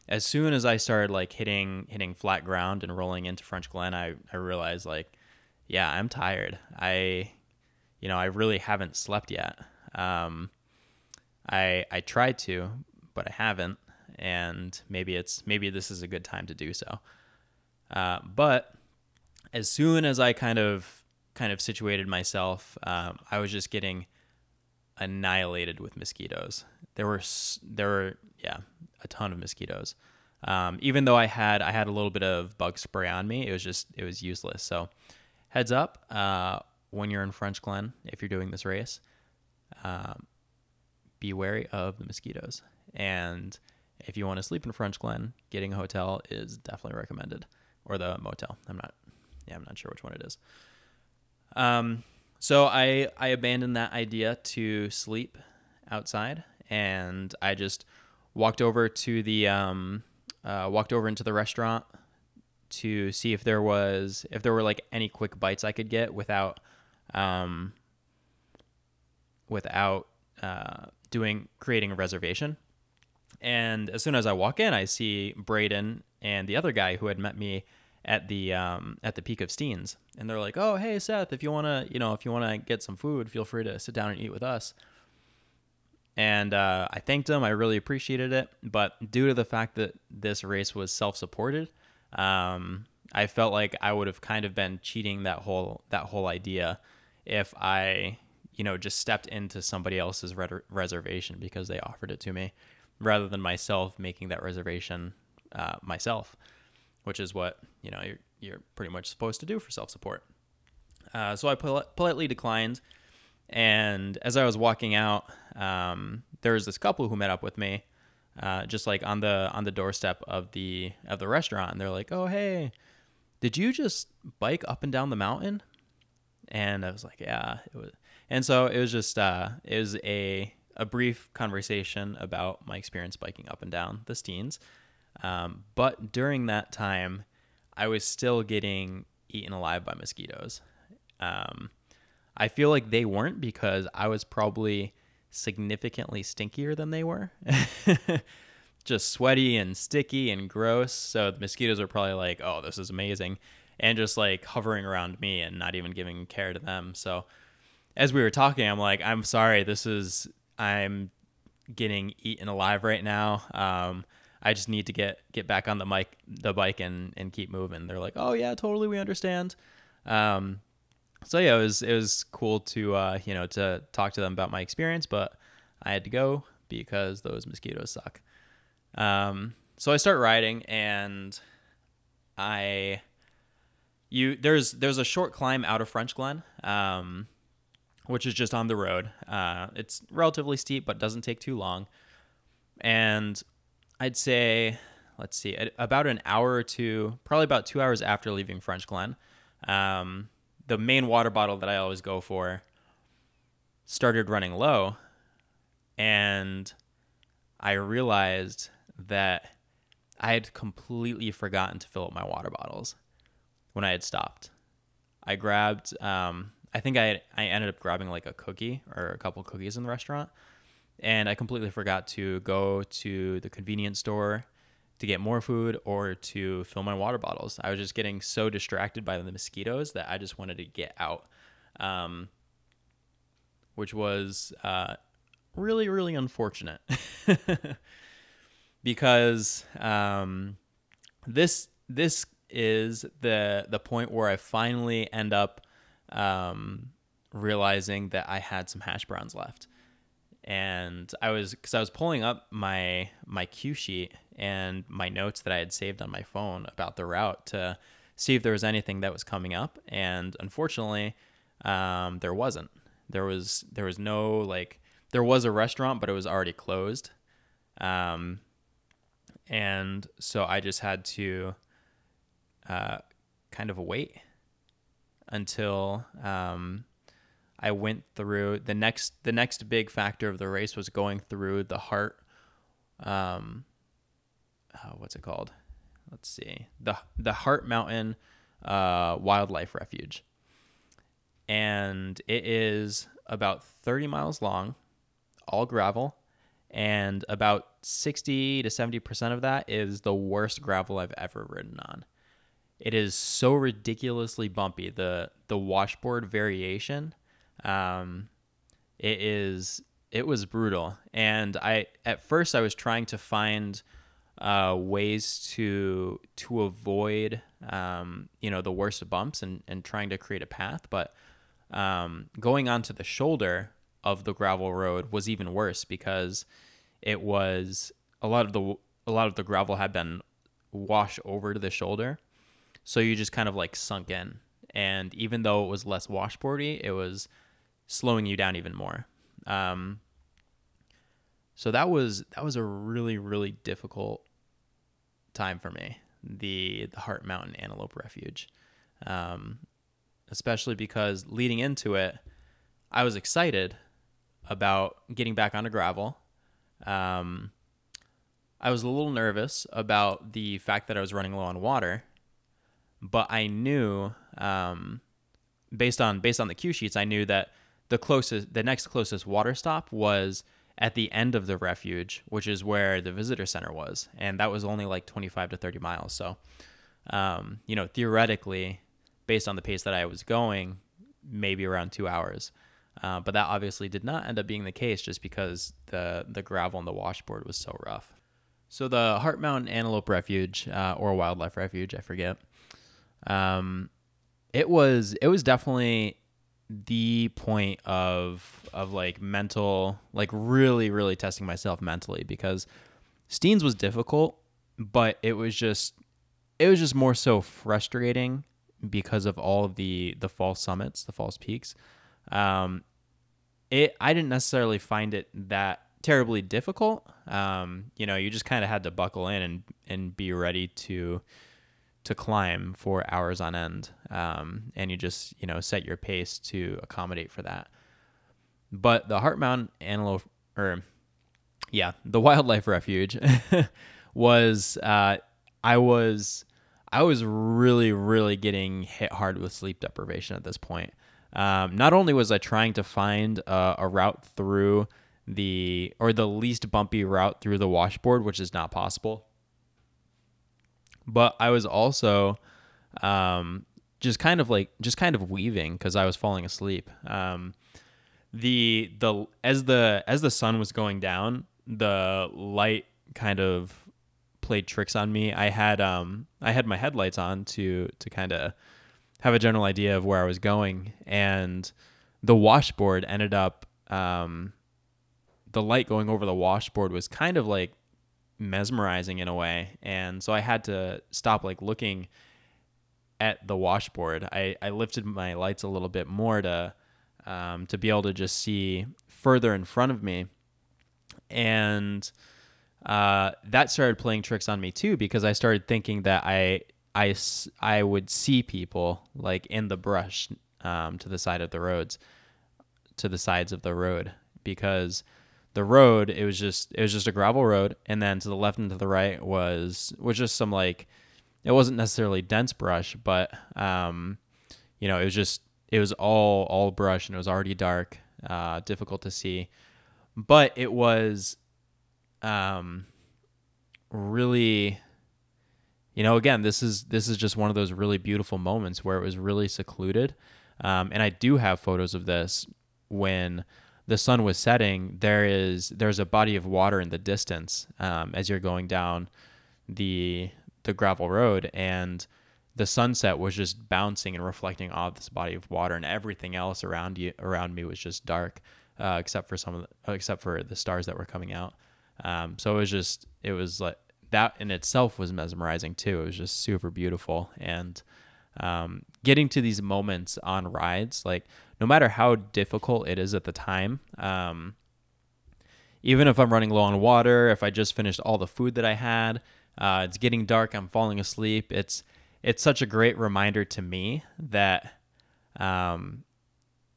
as soon as I started like hitting hitting flat ground and rolling into Frenchglen, I, I realized like, yeah, I'm tired. I you know, I really haven't slept yet. Um, I I tried to, but I haven't, and maybe it's maybe this is a good time to do so. Uh, but as soon as I kind of kind of situated myself, um, I was just getting annihilated with mosquitoes. There were there were yeah a ton of mosquitoes. Um, even though I had I had a little bit of bug spray on me, it was just it was useless. So heads up uh, when you're in Frenchglen if you're doing this race, um, be wary of the mosquitoes. And if you want to sleep in Frenchglen, getting a hotel is definitely recommended, or the motel. I'm not yeah I'm not sure which one it is. Um, so I I abandoned that idea to sleep outside, and I just walked over to the um, uh, walked over into the restaurant to see if there was if there were like any quick bites I could get without um, without uh, doing creating a reservation. And as soon as I walk in, I see Braden and the other guy who had met me at the um, at the peak of Steens, and they're like, "Oh, hey Seth, if you want to, you know, if you want to get some food, feel free to sit down and eat with us." And uh, I thanked them. I really appreciated it. But due to the fact that this race was self-supported, um, I felt like I would have kind of been cheating that whole that whole idea if I, you know, just stepped into somebody else's re- reservation because they offered it to me, rather than myself making that reservation uh, myself which is what you know you're, you're pretty much supposed to do for self-support Uh, so I pol- politely declined. And as I was walking out, um, there was this couple who met up with me, uh, just like on the on the doorstep of the of the restaurant. And they're like, "Oh, hey, did you just bike up and down the mountain?" And I was like, "Yeah." It was, and so it was just uh, it was a a brief conversation about my experience biking up and down the Steens. Um, but during that time, I was still getting eaten alive by mosquitoes. Um, I feel like they weren't because I was probably significantly stinkier than they were. (laughs) just sweaty and sticky and gross. So the mosquitoes are probably like, oh, this is amazing. And just like hovering around me and not even giving care to them. So as we were talking, I'm like, I'm sorry, this is, I'm getting eaten alive right now. Um, I just need to get get back on the mic, the bike, and and keep moving. They're like, oh yeah, totally, we understand. Um, so yeah, it was it was cool to uh, you know to talk to them about my experience, but I had to go because those mosquitoes suck. Um, so I start riding, and I you there's there's a short climb out of Frenchglen, um, which is just on the road. Uh, it's relatively steep, but doesn't take too long. And I'd say, let's see, about an hour or two, probably about two hours after leaving Frenchglen, um, the main water bottle that I always go for started running low. And I realized that I had completely forgotten to fill up my water bottles when I had stopped. I grabbed, um, I think I, I ended up grabbing like a cookie or a couple cookies in the restaurant and I completely forgot to go to the convenience store to get more food or to fill my water bottles. I was just getting so distracted by the mosquitoes that I just wanted to get out, um, which was uh, really, really unfortunate (laughs) because um, this this is the the point where I finally end up um, realizing that I had some hash browns left. And I was because I was pulling up my my cue sheet and my notes that I had saved on my phone about the route to see if there was anything that was coming up, and unfortunately, um, there wasn't. There was there was no like there was a restaurant, but it was already closed, um, and so I just had to uh, kind of wait until um, I went through the next the next big factor of the race was going through the heart um oh, what's it called? Let's see. The the Hart Mountain uh, Wildlife Refuge. And it is about 30 miles long all gravel and about 60 to 70% of that is the worst gravel I've ever ridden on it is so ridiculously bumpy the the washboard variation um, it is it was brutal, and I at first I was trying to find uh, ways to to avoid um, you know the worst bumps and and trying to create a path, but um, going onto the shoulder of the gravel road was even worse because it was a lot of the a lot of the gravel had been washed over to the shoulder, so you just kind of like sunk in. And even though it was less washboardy, it was slowing you down even more. Um, so that was that was a really really difficult time for me. The the Hart Mountain Antelope Refuge, um, especially because leading into it, I was excited about getting back onto gravel. Um, I was a little nervous about the fact that I was running low on water, but I knew, um, based on based on the cue sheets, I knew that the closest, the next closest water stop was at the end of the refuge, which is where the visitor center was, and that was only like 25 to 30 miles. So, um, you know, theoretically, based on the pace that I was going, maybe around two hours. Uh, but that obviously did not end up being the case, just because the the gravel and the washboard was so rough. So the Hart Mountain Antelope Refuge uh, or Wildlife Refuge, I forget. Um, it was it was definitely the point of of like mental like really really testing myself mentally because Steens was difficult, but it was just it was just more so frustrating because of all the the false summits, the false peaks. Um, it I didn't necessarily find it that terribly difficult. Um, you know, you just kind of had to buckle in and and be ready to to climb for hours on end. Um, and you just you know set your pace to accommodate for that. But the Hart Mountain Antelope, or yeah, the Wildlife Refuge (laughs) was uh, I was I was really really getting hit hard with sleep deprivation at this point. Um, not only was I trying to find a, a route through the or the least bumpy route through the washboard, which is not possible. But I was also um, just kind of like just kind of weaving because I was falling asleep. Um, the the as the as the sun was going down, the light kind of played tricks on me. I had um I had my headlights on to to kind of have a general idea of where I was going, and the washboard ended up um the light going over the washboard was kind of like mesmerizing in a way. And so I had to stop like looking at the washboard. I, I lifted my lights a little bit more to um, to be able to just see further in front of me. And uh, that started playing tricks on me too because I started thinking that I I, I would see people like in the brush um, to the side of the roads to the sides of the road because the road it was just it was just a gravel road. And then to the left and to the right was was just some like it wasn't necessarily dense brush but um you know it was just it was all all brush and it was already dark uh difficult to see. But it was um really you know again this is this is just one of those really beautiful moments where it was really secluded. Um, and i do have photos of this when the sun was setting, there is there's a body of water in the distance um, as you're going down the the gravel road, and the sunset was just bouncing and reflecting off this body of water, and everything else around you around me was just dark, uh, except for some of the, except for the stars that were coming out. Um, so it was just it was like that in itself was mesmerizing too. It was just super beautiful and um, getting to these moments on rides, like no matter how difficult it is at the time, um, even if I'm running low on water, if I just finished all the food that I had, uh, it's getting dark, I'm falling asleep. It's it's such a great reminder to me that, um,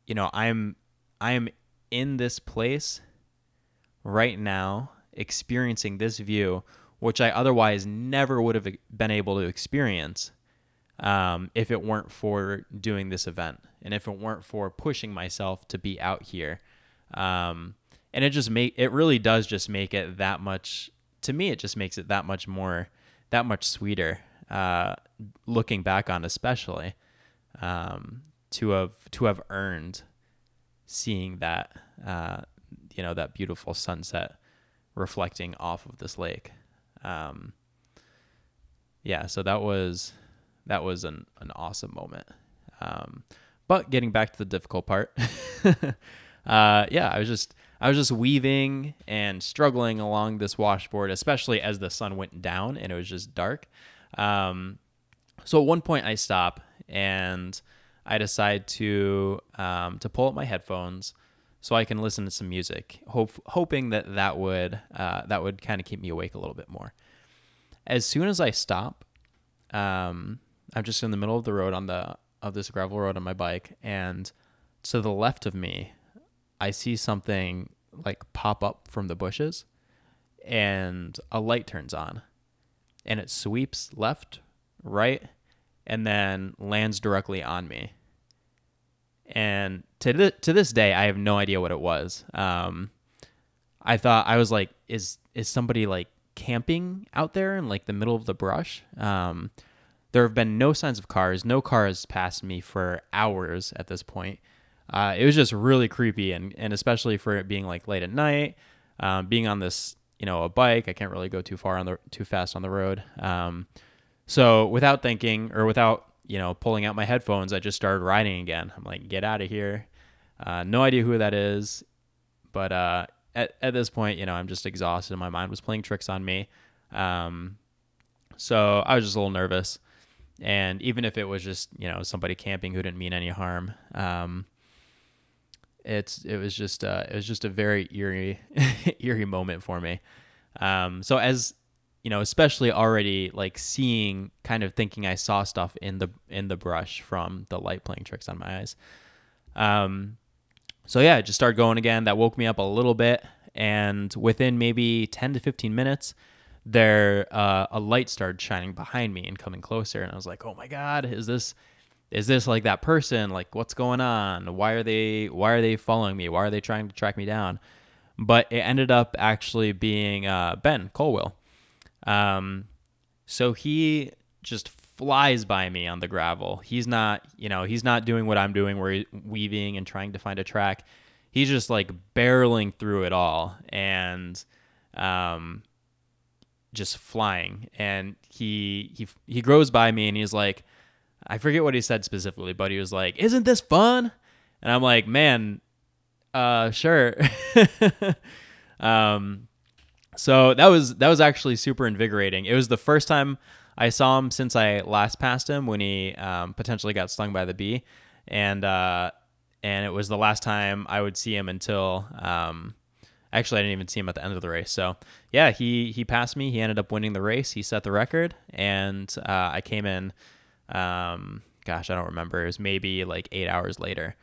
you know, I'm I'm in this place right now, experiencing this view, which I otherwise never would have been able to experience um, if it weren't for doing this event and if it weren't for pushing myself to be out here. Um, and it just make it really does just make it that much to me it just makes it that much more that much sweeter uh, looking back on especially um, to have to have earned seeing that uh, you know that beautiful sunset reflecting off of this lake um, yeah so that was that was an, an awesome moment. Um, but getting back to the difficult part, (laughs) uh, yeah, I was just I was just weaving and struggling along this washboard, especially as the sun went down and it was just dark. Um, so at one point I stop and I decide to um, to pull up my headphones so I can listen to some music, hope, hoping that that would uh, that would kind of keep me awake a little bit more. As soon as I stop, um, I'm just in the middle of the road on the of this gravel road on my bike, and to the left of me, I see something like pop up from the bushes, and a light turns on, and it sweeps left, right, and then lands directly on me. And to th- to this day, I have no idea what it was. Um, I thought I was like, is is somebody like camping out there in like the middle of the brush? Um, there have been no signs of cars. No car has passed me for hours at this point. Uh, it was just really creepy, and and especially for it being like late at night, um, being on this you know a bike. I can't really go too far on the too fast on the road. Um, so without thinking or without you know pulling out my headphones, I just started riding again. I'm like, get out of here. Uh, no idea who that is, but uh, at at this point, you know, I'm just exhausted. And my mind was playing tricks on me. Um, so I was just a little nervous. And even if it was just you know somebody camping who didn't mean any harm, um, it's it was just uh, it was just a very eerie (laughs) eerie moment for me. Um, so as you know, especially already like seeing, kind of thinking I saw stuff in the in the brush from the light playing tricks on my eyes. Um, so yeah, just started going again. That woke me up a little bit, and within maybe ten to fifteen minutes, there uh, a light started shining behind me and coming closer, and I was like, oh my god, is this is this like that person? Like, what's going on? Why are they why are they following me? Why are they trying to track me down? But it ended up actually being uh, Ben Colwill um, so he just flies by me on the gravel. He's not, you know, he's not doing what I'm doing, where he's weaving and trying to find a track. He's just like barreling through it all and um, just flying. And he he he grows by me and he's like, I forget what he said specifically, but he was like, "Isn't this fun?" And I'm like, "Man, uh, sure." (laughs) um, so that was that was actually super invigorating. It was the first time I saw him since I last passed him when he um, potentially got stung by the bee, and uh, and it was the last time I would see him until um, actually I didn't even see him at the end of the race. So yeah, he he passed me. He ended up winning the race. He set the record, and uh, I came in. Um, gosh, I don't remember. It was maybe like eight hours later.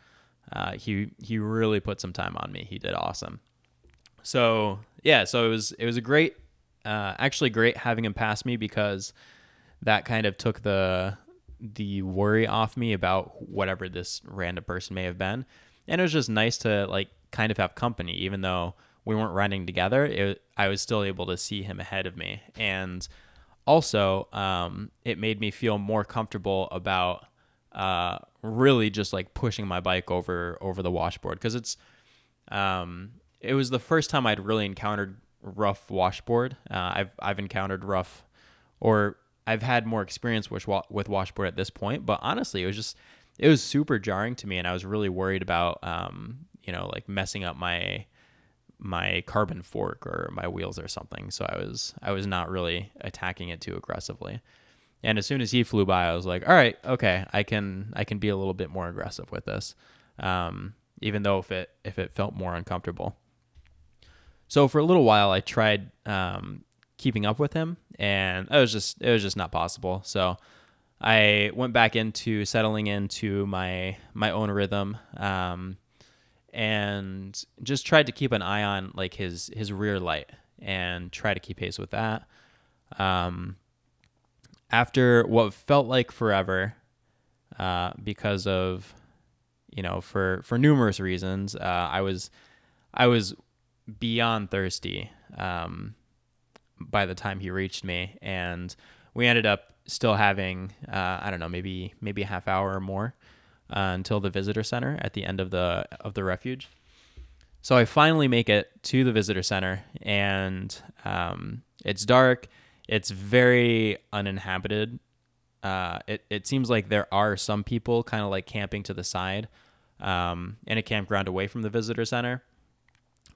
Uh, he he really put some time on me. He did awesome. So yeah, so it was it was a great, uh, actually great having him pass me because that kind of took the the worry off me about whatever this random person may have been, and it was just nice to like kind of have company, even though we weren't running together. It, I was still able to see him ahead of me, and also um, it made me feel more comfortable about uh, really just like pushing my bike over over the washboard because it's um, it was the first time I'd really encountered rough washboard. Uh, I've I've encountered rough, or I've had more experience with with washboard at this point. But honestly, it was just it was super jarring to me, and I was really worried about um, you know like messing up my my carbon fork or my wheels or something. So I was I was not really attacking it too aggressively. And as soon as he flew by, I was like, all right, okay, I can I can be a little bit more aggressive with this. Um, even though if it if it felt more uncomfortable. So for a little while, I tried um, keeping up with him, and it was just it was just not possible. So I went back into settling into my my own rhythm, um, and just tried to keep an eye on like his his rear light and try to keep pace with that. Um, after what felt like forever, uh, because of you know for for numerous reasons, uh, I was I was beyond thirsty um, by the time he reached me, and we ended up still having uh, I don't know maybe maybe a half hour or more uh, until the visitor center at the end of the of the refuge. So I finally make it to the visitor center, and um, it's dark. It's very uninhabited. Uh, it it seems like there are some people kind of like camping to the side um, in a campground away from the visitor center.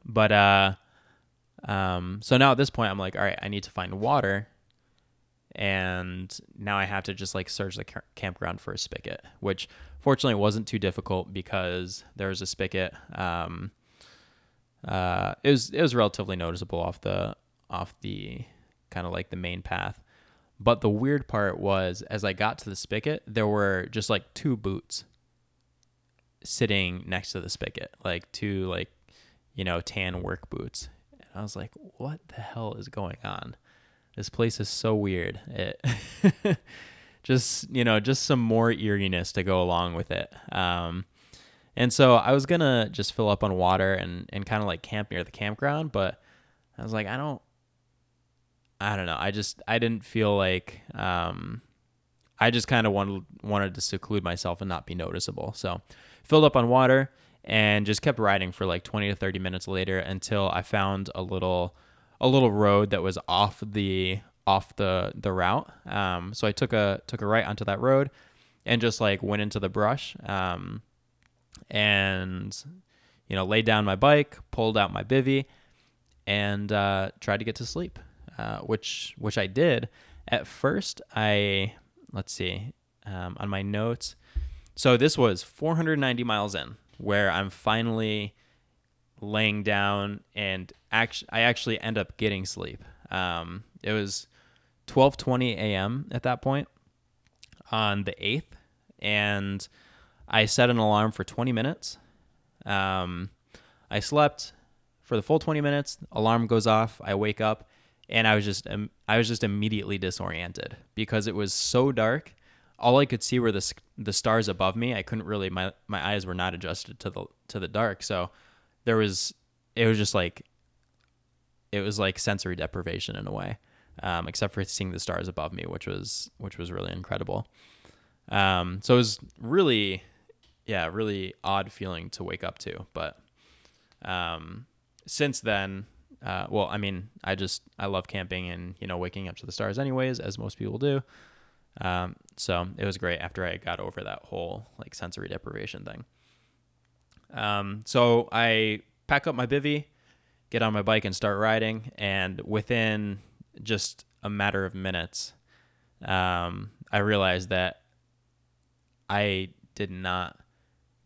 But uh, um, so now at this point, I'm like, all right, I need to find water, and now I have to just like search the campground for a spigot, which fortunately wasn't too difficult because there was a spigot. Um, uh, it was it was relatively noticeable off the off the kind of like the main path. But the weird part was as I got to the spigot, there were just like two boots sitting next to the spigot, like two like you know, tan work boots. And I was like, what the hell is going on? This place is so weird. It (laughs) just, you know, just some more eeriness to go along with it. Um, and so I was to just fill up on water and, and kind of like camp near the campground, but I was like, I don't, I don't know. I just, I didn't feel like, um, I just kind of wanted, wanted to seclude myself and not be noticeable. So filled up on water and just kept riding for like 20 to 30 minutes later until I found a little a little road that was off the off the the route. Um, so I took a took a right onto that road and just like went into the brush um, and you know laid down my bike, pulled out my bivy, and uh, tried to get to sleep, uh, which which I did. At first, I let's see, um, on my notes. So this was 490 miles in, where I'm finally laying down, and actually, I actually end up getting sleep. Um, it was 12:20 a.m. at that point on the 8th, and I set an alarm for 20 minutes. Um, I slept for the full 20 minutes. Alarm goes off. I wake up, and I was just I was just immediately disoriented because it was so dark. All I could see were the the stars above me. I couldn't really my my eyes were not adjusted to the to the dark. So there was it was just like it was like sensory deprivation in a way, um, except for seeing the stars above me, which was which was really incredible. Um, so it was really, yeah, really odd feeling to wake up to. But um, since then, uh, well, I mean, I just I love camping and you know waking up to the stars anyways, as most people do. Um, so it was great after I got over that whole like sensory deprivation thing. Um, so I pack up my bivy, get on my bike and start riding, and within just a matter of minutes, um, I realized that I did not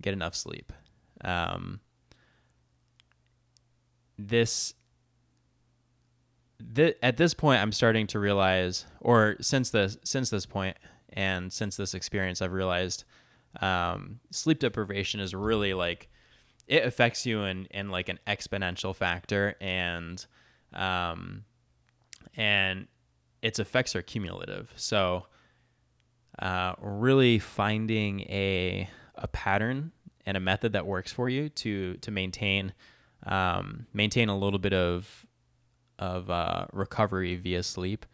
get enough sleep. Um, this th- at this point I'm starting to realize or since this since this point and since this experience I've realized um, sleep deprivation is really like it affects you in in like an exponential factor and um and its effects are cumulative. So uh, really finding a a pattern and a method that works for you to to maintain um, maintain a little bit of of uh, recovery via sleep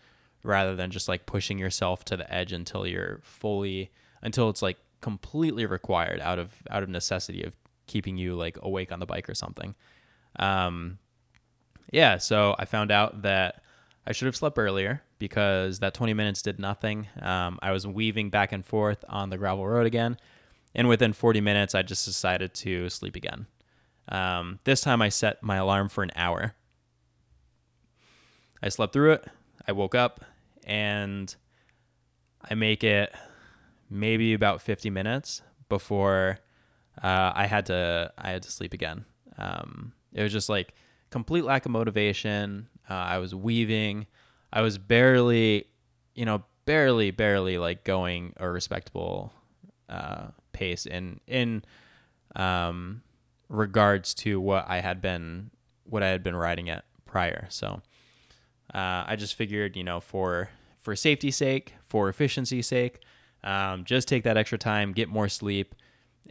rather than just like pushing yourself to the edge until you're fully until it's like completely required out of out of necessity of keeping you like awake on the bike or something um yeah so i found out that i should have slept earlier because that 20 minutes did nothing um, i was weaving back and forth on the gravel road again and within 40 minutes i just decided to sleep again um, this time I set my alarm for an hour. I slept through it. I woke up and I make it maybe about 50 minutes before uh, I had to I had to sleep again. Um, it was just like complete lack of motivation. Uh, I was weaving. I was barely, you know, barely, barely like going a respectable uh, pace in in um, regards to what I had been what I had been riding at prior. So uh, I just figured, you know, for for safety's sake, for efficiency's sake, um, just take that extra time, get more sleep,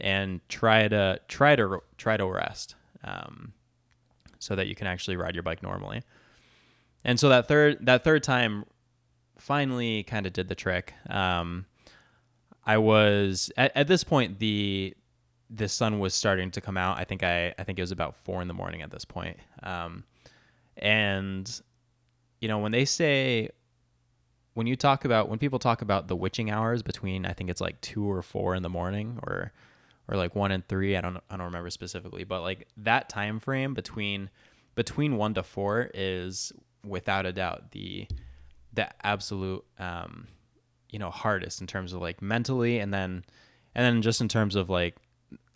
and try to try to try to rest, um, so that you can actually ride your bike normally. And so that third that third time finally kind of did the trick. Um, I was at, at this point the the sun was starting to come out. I think I I think it was about four in the morning at this point. Um, and you know when they say when you talk about when people talk about the witching hours between I think it's like two or four in the morning or or like one and three. I don't I don't remember specifically, but like that time frame between between one to four is without a doubt the the absolute um, you know hardest in terms of like mentally and then and then just in terms of like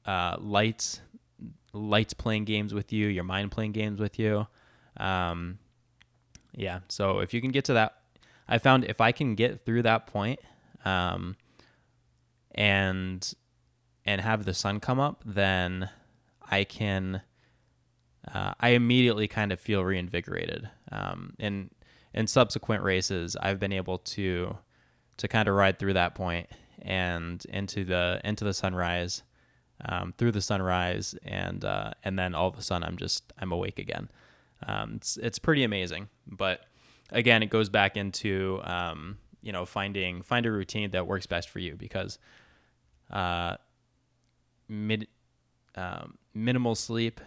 uh, lights lights playing games with you, your mind playing games with you. Um, yeah, so if you can get to that, I found if I can get through that point, um, and and have the sun come up, then I can. Uh, I immediately kind of feel reinvigorated. Um, in in subsequent races, I've been able to to kind of ride through that point and into the into the sunrise um, through the sunrise, and uh, and then all of a sudden I'm just I'm awake again. Um, it's it's pretty amazing, but again, it goes back into um, you know finding find a routine that works best for you because uh, mid um, minimal sleep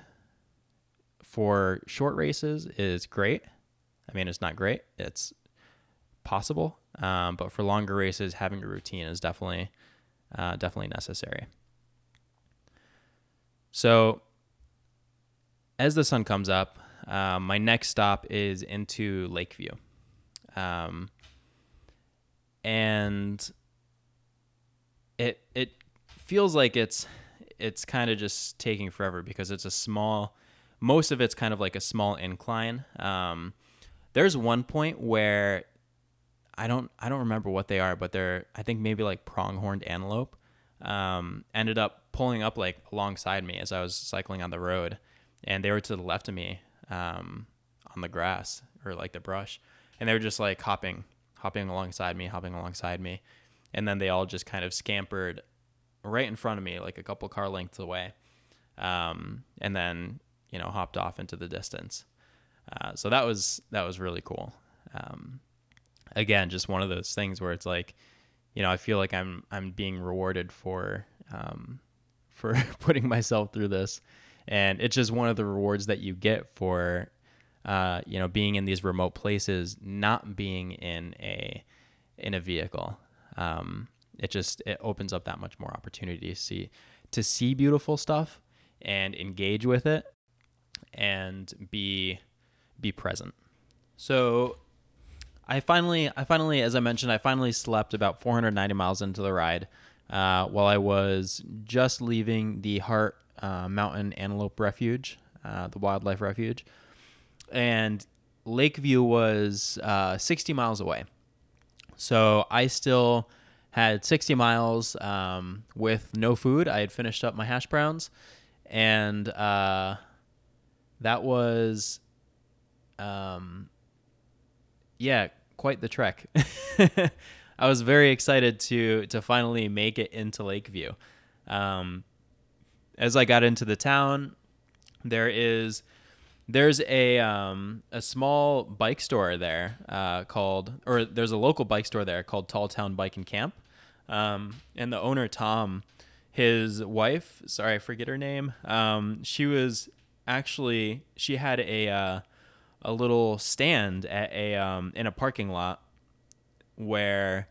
for short races is great. I mean, it's not great. It's possible, um, but for longer races, having a routine is definitely uh, definitely necessary. So as the sun comes up, um, my next stop is into Lakeview. Um, and it it feels like it's it's kind of just taking forever because it's a small most of it's kind of like a small incline. Um, there's one point where i don't i don't remember what they are but they're i think maybe like pronghorned antelope um, ended up pulling up like alongside me as i was cycling on the road and they were to the left of me um, on the grass or like the brush and they were just like hopping hopping alongside me hopping alongside me. And then they all just kind of scampered right in front of me, like a couple car lengths away, um, and then you know hopped off into the distance. Uh, so that was that was really cool. Um, again, just one of those things where it's like, you know, I feel like I'm I'm being rewarded for um, (laughs) for (laughs) putting myself through this, and it's just one of the rewards that you get for uh, you know being in these remote places, not being in a in a vehicle. Um, it just it opens up that much more opportunity to see to see beautiful stuff and engage with it and be be present. So I finally I finally as I mentioned I finally slept about 490 miles into the ride uh, while I was just leaving the Hart uh, Mountain Antelope Refuge, uh, the wildlife refuge, and Lakeview was uh, 60 miles away. So I still had 60 miles um, with no food. I had finished up my hash browns, and uh, that was, um, yeah, quite the trek. (laughs) I was very excited to to finally make it into Lakeview. Um, as I got into the town, there is there's a um, a small bike store there uh, called, or there's a local bike store there called Tall Town Bike and Camp, um, and the owner, Tom, his wife, sorry, I forget her name. Um, she was actually, she had a, uh, a little stand at a, um, in a parking lot where,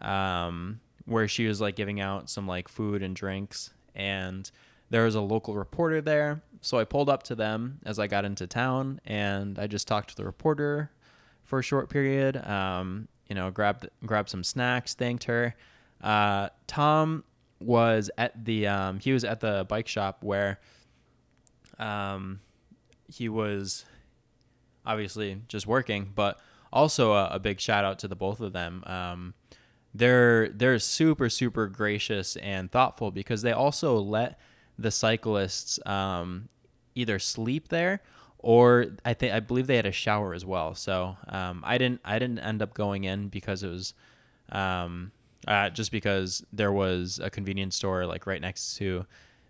um, where she was like giving out some like food and drinks and there was a local reporter there so i pulled up to them as i got into town and i just talked to the reporter for a short period um, you know grabbed grabbed some snacks thanked her uh, Tom was at the um, he was at the bike shop where um, he was obviously just working, but also a, a, big shout out to the both of them. Um, they're they're super super gracious and thoughtful because they also let the cyclists um, either sleep there or I think I believe they had a shower as well. So um, I didn't I didn't end up going in because it was um, uh, just because there was a convenience store like right next to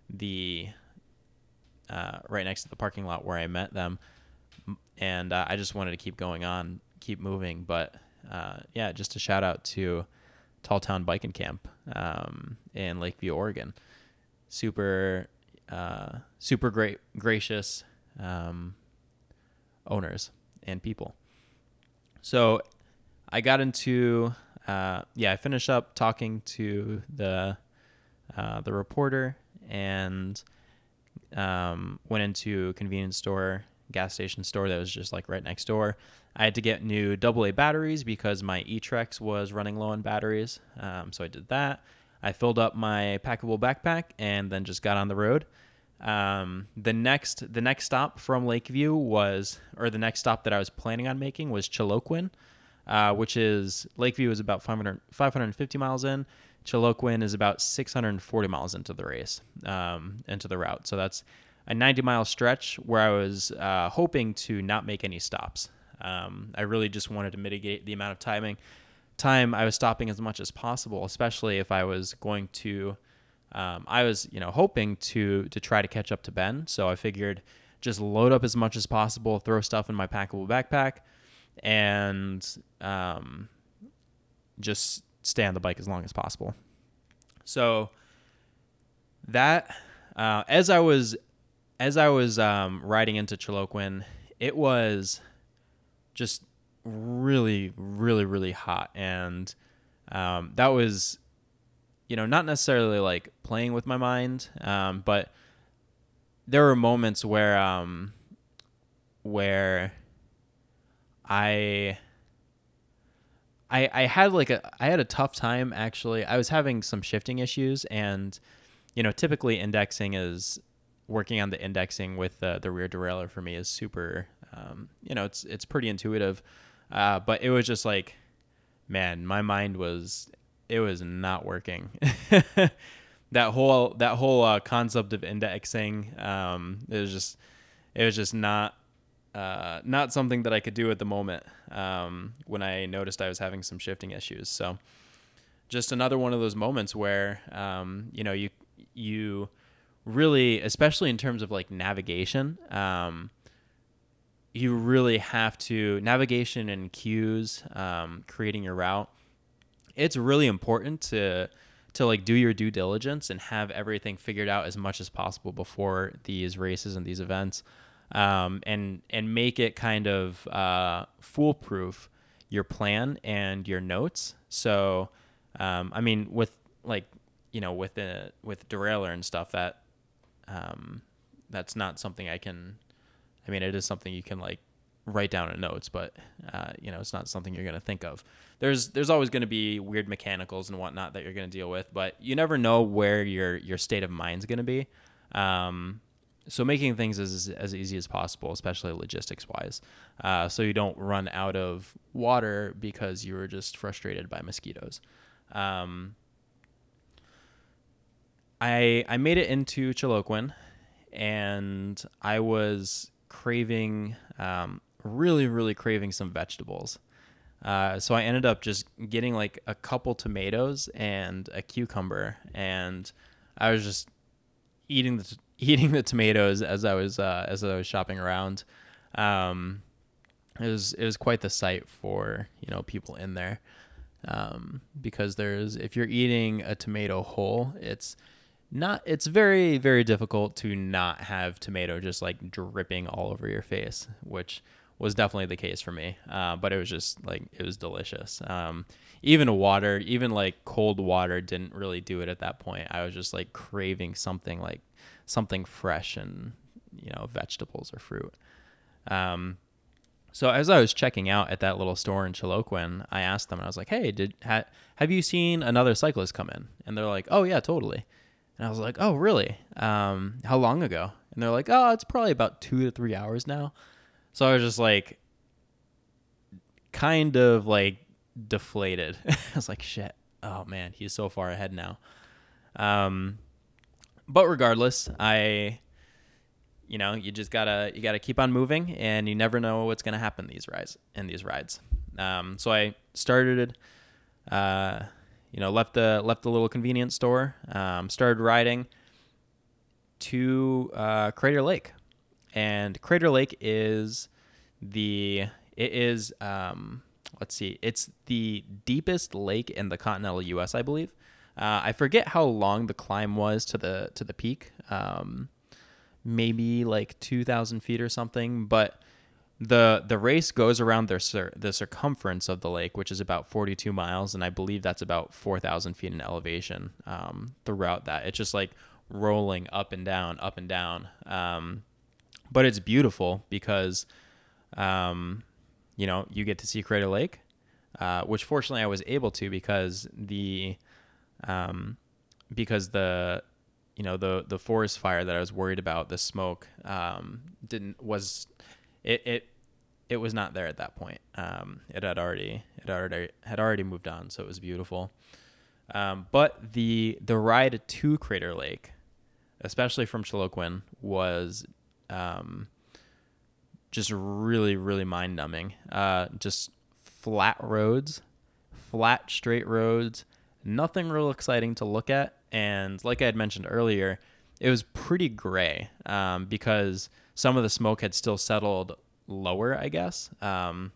the uh, right next to the parking lot where I met them, and uh, I just wanted to keep going on, keep moving. But uh, yeah, just a shout out to Tall Town Bike and Camp um, in Lakeview, Oregon. Super, uh, super great, gracious um, owners and people. So I got into uh, yeah, I finished up talking to the uh, the reporter and um, went into a convenience store, gas station store that was just like right next door. I had to get new AA batteries because my eTrex was running low on batteries, um, so I did that. I filled up my packable backpack and then just got on the road. Um, the next the next stop from Lakeview was, or the next stop that I was planning on making was Chiloquin uh, which is Lakeview is about 500, 550 miles in. Chiloquin is about 640 miles into the race, um, into the route. So that's a 90 mile stretch where I was uh, hoping to not make any stops. Um, I really just wanted to mitigate the amount of timing time I was stopping as much as possible, especially if I was going to. Um, I was, you know, hoping to to try to catch up to Ben. So I figured just load up as much as possible, throw stuff in my packable backpack, and um, just stay on the bike as long as possible. So that uh, as I was as I was um, riding into Chiloquin, it was just really, really, really hot, and um, that was, you know, not necessarily like playing with my mind, um, but there were moments where, um, where I I I had like a I had a tough time actually. I was having some shifting issues, and you know, typically indexing is working on the indexing with the the rear derailleur for me is super. Um, you know, it's it's pretty intuitive, uh, but it was just like, man, my mind was it was not working. (laughs) that whole that whole uh, concept of indexing, um, it was just it was just not uh, not something that I could do at the moment um, when I noticed I was having some shifting issues. So just another one of those moments where um, you know you you really, especially in terms of like navigation, um, you really have to navigation and cues, um, creating your route. It's really important to to like do your due diligence and have everything figured out as much as possible before these races and these events, um, and and make it kind of uh, foolproof your plan and your notes. So, um, I mean, with like you know with the with derailleur and stuff that um, that's not something I can. I mean, it is something you can like write down in notes, but uh, you know, it's not something you're gonna think of. There's there's always gonna be weird mechanicals and whatnot that you're gonna deal with, but you never know where your your state of mind's gonna be. Um, so making things as as easy as possible, especially logistics wise, uh, so you don't run out of water because you were just frustrated by mosquitoes. Um, I I made it into Chiloquin, and I was craving, um, really really craving some vegetables. Uh, so I ended up just getting like a couple tomatoes and a cucumber, and I was just eating the eating the tomatoes as I was uh, as I was shopping around. Um, it was it was quite the sight for you know people in there. Um, because there's if you're eating a tomato whole, it's not it's very very difficult to not have tomato just like dripping all over your face which was definitely the case for me. Uh, but it was just like it was delicious. Um, even water even like cold water didn't really do it at that point. I was just like craving something like something fresh and you know vegetables or fruit um, so as I was checking out at that little store in Chiloquin, I asked them, and I was like, "Hey, did ha- have you seen another cyclist come in?" And they're like, "Oh yeah, totally." And I was like, oh, really? Um, how long ago? And they're like, oh, it's probably about two to three hours now. So I was just like, kind of like deflated. (laughs) I was like, shit. Oh man, he's so far ahead now. Um, but regardless, I, you know, you just gotta you gotta keep on moving, and you never know what's gonna happen these rides in these rides. Um, so I started. Uh, you know, left the left the little convenience store, um, started riding to uh, Crater Lake, and Crater Lake is the it is um, let's see, it's the deepest lake in the continental U.S. I believe. Uh, I forget how long the climb was to the to the peak, um, maybe like two thousand feet or something, but the the race goes around the cir- the circumference of the lake, which is about 42 miles, and I believe that's about 4,000 feet in elevation um, throughout that. It's just like rolling up and down, up and down. Um, but it's beautiful because, um, you know, you get to see Crater Lake, uh, which fortunately I was able to because the, um, because the, you know, the the forest fire that I was worried about, the smoke, um, didn't was it it it was not there at that point. Um, it had already it already had already moved on, so it was beautiful. Um, but the the ride to Crater Lake, especially from Chiloquin, was um, just really really mind numbing. Uh, just flat roads, flat straight roads, nothing real exciting to look at, and like I had mentioned earlier, it was pretty gray um, because some of the smoke had still settled lower, I guess. Um,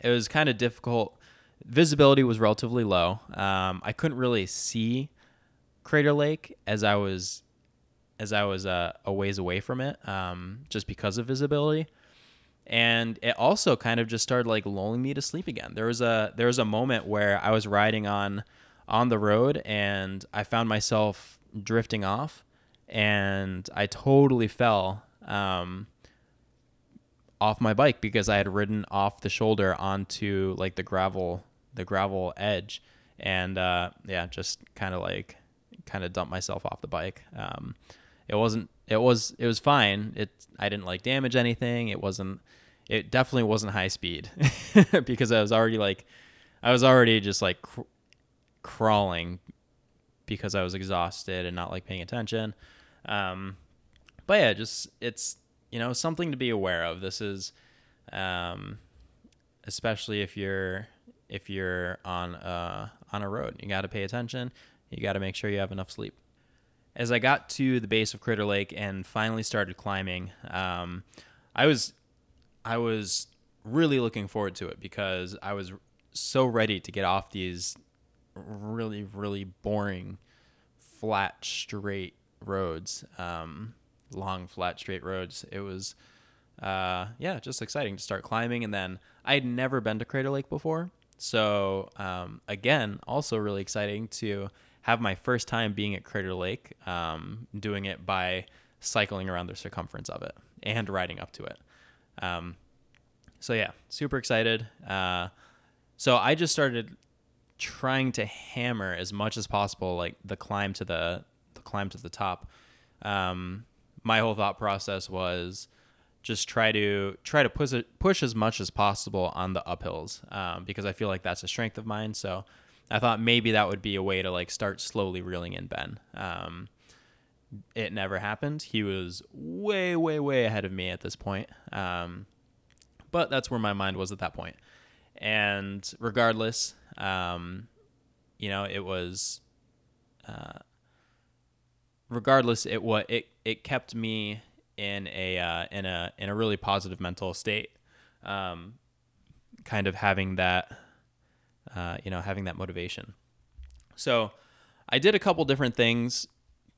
it was kind of difficult. Visibility was relatively low. Um, I couldn't really see Crater Lake as I was as I was uh, a ways away from it, um, just because of visibility. And it also kind of just started like lulling me to sleep again. There was a there was a moment where I was riding on on the road and I found myself drifting off, and I totally fell um, off my bike because I had ridden off the shoulder onto like the gravel the gravel edge, and uh, yeah, just kind of like kind of dumped myself off the bike. Um, it wasn't. It was. It was fine. It. I didn't like damage anything. It wasn't. It definitely wasn't high speed (laughs) because I was already like, I was already just like crawling because I was exhausted and not like paying attention. Um, but yeah, just it's you know something to be aware of. This is, um, especially if you're if you're on a on a road, you got to pay attention. You got to make sure you have enough sleep. As I got to the base of Crater Lake and finally started climbing, um, I was I was really looking forward to it because I was so ready to get off these really really boring flat straight roads um, long flat straight roads. It was uh, yeah just exciting to start climbing. And then i had never been to crater lake before. So um, again also really exciting to have my first time being at crater lake um, doing it by cycling around the circumference of it and riding up to it. Um, so yeah super excited. Uh, so i just started trying to hammer as much as possible like the climb to the the climb to the top um, my whole thought process was just try to try to push it, push as much as possible on the uphills um, because I feel like that's a strength of mine. So I thought maybe that would be a way to like start slowly reeling in Ben. Um, it never happened. He was way, way, way ahead of me at this point. Um, but that's where my mind was at that point. And regardless, um, you know, it was, uh, regardless, it what it it kept me in a uh, in a in a really positive mental state, um, kind of having that, uh, you know, having that motivation. So, I did a couple different things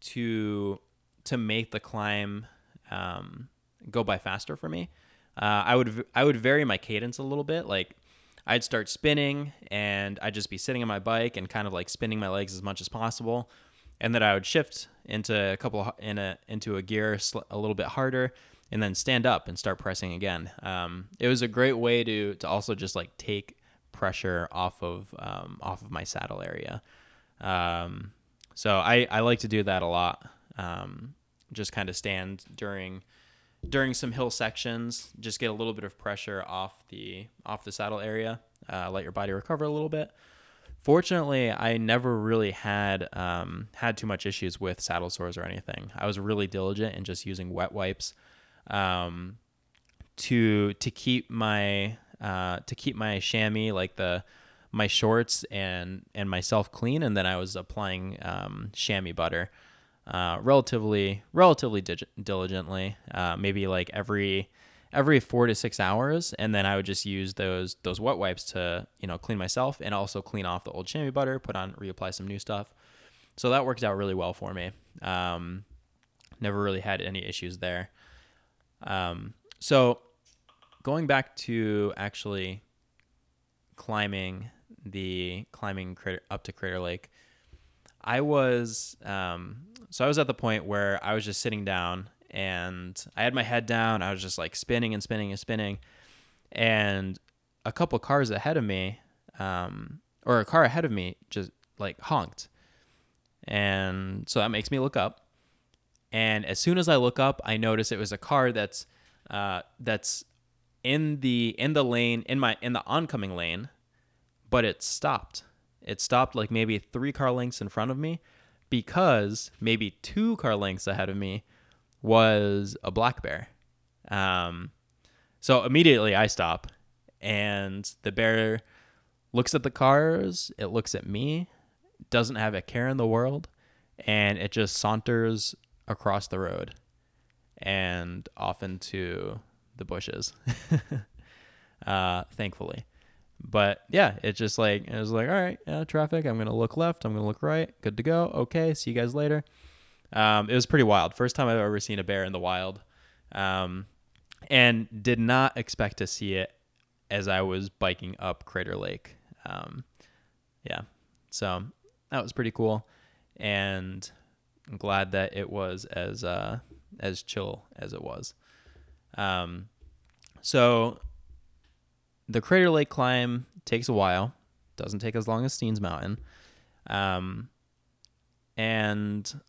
to to make the climb um, go by faster for me. Uh, I would I would vary my cadence a little bit, like I'd start spinning and I'd just be sitting on my bike and kind of like spinning my legs as much as possible. And then I would shift into a couple in a into a gear a little bit harder and then stand up and start pressing again. Um, it was a great way to to also just like take pressure off of um, off of my saddle area. Um, so I, I like to do that a lot. Um, just kind of stand during during some hill sections, just get a little bit of pressure off the off the saddle area, uh, let your body recover a little bit. Fortunately, I never really had um, had too much issues with saddle sores or anything. I was really diligent in just using wet wipes um, to to keep my uh, to keep my chamois like the my shorts and and myself clean, and then I was applying um, chamois butter uh, relatively relatively dig- diligently, uh, maybe like every every four to six hours, and then I would just use those those wet wipes to you know clean myself and also clean off the old chamois butter, put on reapply some new stuff. So that worked out really well for me. Um, never really had any issues there. Um, so going back to actually climbing the climbing crater, up to Crater Lake, I was um, so I was at the point where I was just sitting down and I had my head down. I was just like spinning and spinning and spinning, and a couple cars ahead of me, um, or a car ahead of me, just like honked, and so that makes me look up. And as soon as I look up, I notice it was a car that's uh, that's in the in the lane in my in the oncoming lane, but it stopped it stopped like maybe three car lengths in front of me because maybe two car lengths ahead of me was a black bear. Um, so immediately I stop, and the bear looks at the cars, it looks at me, doesn't have a care in the world, and it just saunters across the road and off into the bushes. (laughs) uh, thankfully. But yeah, it's just like it was like, all right, yeah, traffic. I'm gonna look left. I'm gonna look right. Good to go. Okay, see you guys later. Um, it was pretty wild. First time I've ever seen a bear in the wild, um, and did not expect to see it as I was biking up Crater Lake. Um, yeah, so that was pretty cool, and I'm glad that it was as uh, as chill as it was. Um, so the Crater Lake climb takes a while. Doesn't take as long as Steens Mountain. Um, and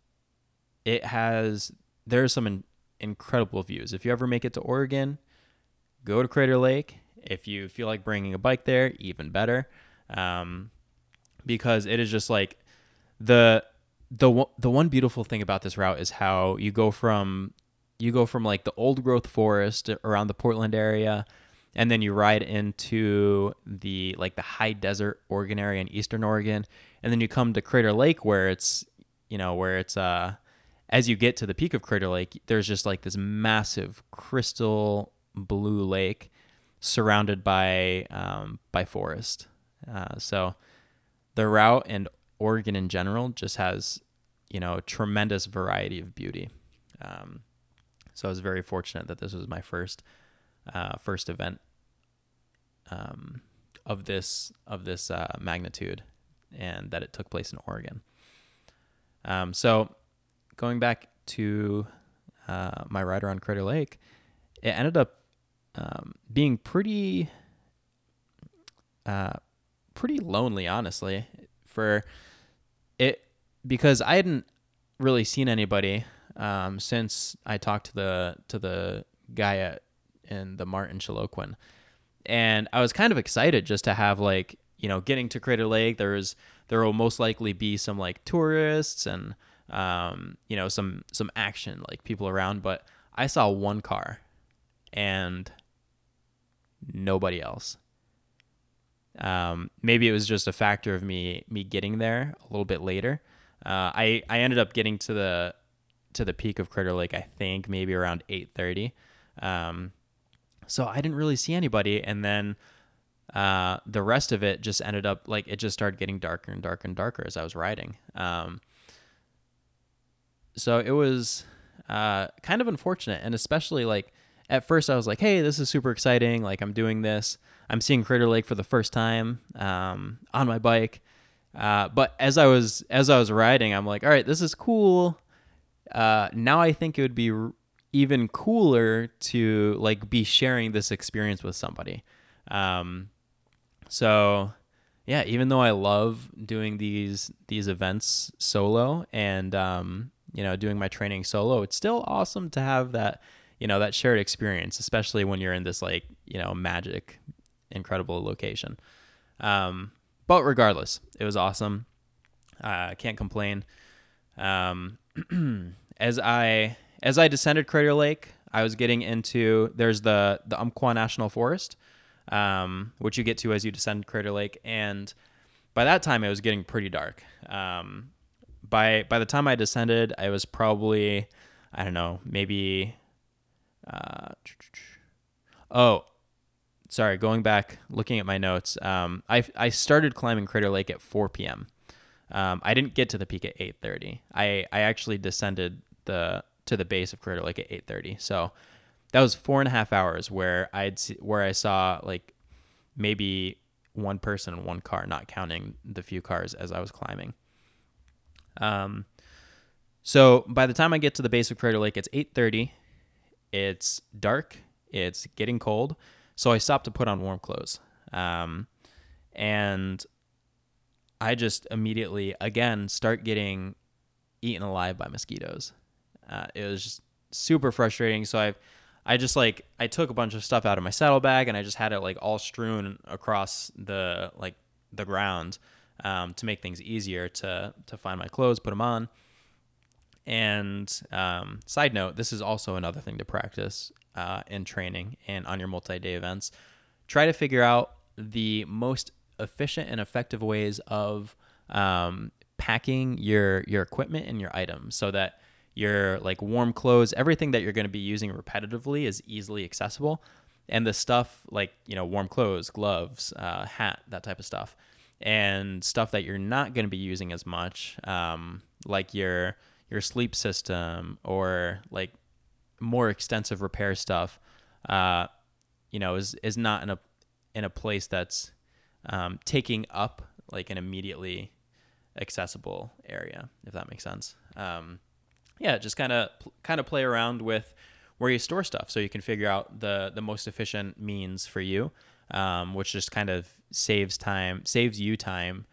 it has there's some in, incredible views. If you ever make it to Oregon, go to Crater Lake. If you feel like bringing a bike there, even better, um, because it is just like the the the one beautiful thing about this route is how you go from you go from like the old growth forest around the Portland area and then you ride into the like the high desert Oregon area in eastern Oregon. And then you come to Crater Lake where it's you know where it's uh as you get to the peak of Crater Lake there's just like this massive crystal blue lake surrounded by um, by forest. Uh, so the route and Oregon in general just has you know tremendous variety of beauty. Um, so I was very fortunate that this was my first uh, first event um, of this of this uh, magnitude, and that it took place in Oregon. Um, so going back to uh, my ride around Crater Lake, it ended up um, being pretty uh, pretty lonely, honestly, for it because I hadn't really seen anybody um, since I talked to the to the guy at in the Martin Chiloquin, and I was kind of excited just to have like you know getting to Crater Lake. There was there will most likely be some like tourists and um, you know some some action like people around, but I saw one car and nobody else. Um, maybe it was just a factor of me me getting there a little bit later. Uh, I I ended up getting to the to the peak of Crater Lake, I think maybe around 8:30. Um, so I didn't really see anybody, and then uh, the rest of it just ended up like it just started getting darker and darker and darker as I was riding. Um, so it was uh, kind of unfortunate, and especially like at first I was like, "Hey, this is super exciting! Like I'm doing this. I'm seeing Crater Lake for the first time um, on my bike." Uh, but as I was as I was riding, I'm like, "All right, this is cool." uh, now I think it would be even cooler to like be sharing this experience with somebody. Um, so yeah, even though I love doing these these events solo and um, you know doing my training solo, it's still awesome to have that you know that shared experience, especially when you're in this like you know magic, incredible location. Um, but regardless, it was awesome. I uh, can't complain. Um, (clears throat) as I as I descended Crater Lake, I was getting into there's the the Umpqua National Forest, um, which you get to as you descend Crater Lake, and by that time it was getting pretty dark. Um, by by the time I descended, I was probably I don't know maybe. Uh, oh, sorry. Going back, looking at my notes, um, I I started climbing Crater Lake at 4 p.m. Um, I didn't get to the peak at 8:30. I I actually descended the to the base of Crater Lake at 8:30. So that was four and a half hours where I'd see, where I saw like maybe one person in one car, not counting the few cars as I was climbing. Um, so by the time I get to the base of Crater Lake, it's 8:30. It's dark. It's getting cold. So I stopped to put on warm clothes. Um, and I just immediately again start getting eaten alive by mosquitoes. Uh, it was just super frustrating. So I, I just like I took a bunch of stuff out of my saddlebag and I just had it like all strewn across the like the ground um, to make things easier to to find my clothes, put them on. And um, side note, this is also another thing to practice uh, in training and on your multi-day events. Try to figure out the most efficient and effective ways of um, packing your your equipment and your items so that your like warm clothes, everything that you're going to be using repetitively is easily accessible, and the stuff like you know warm clothes, gloves, uh, hat, that type of stuff, and stuff that you're not going to be using as much, um, like your your sleep system or like more extensive repair stuff, uh, you know, is is not in a in a place that's um, taking up like an immediately accessible area, if that makes sense. Um, yeah, just kind of kind of play around with where you store stuff, so you can figure out the the most efficient means for you um, which just kind of saves time, saves you time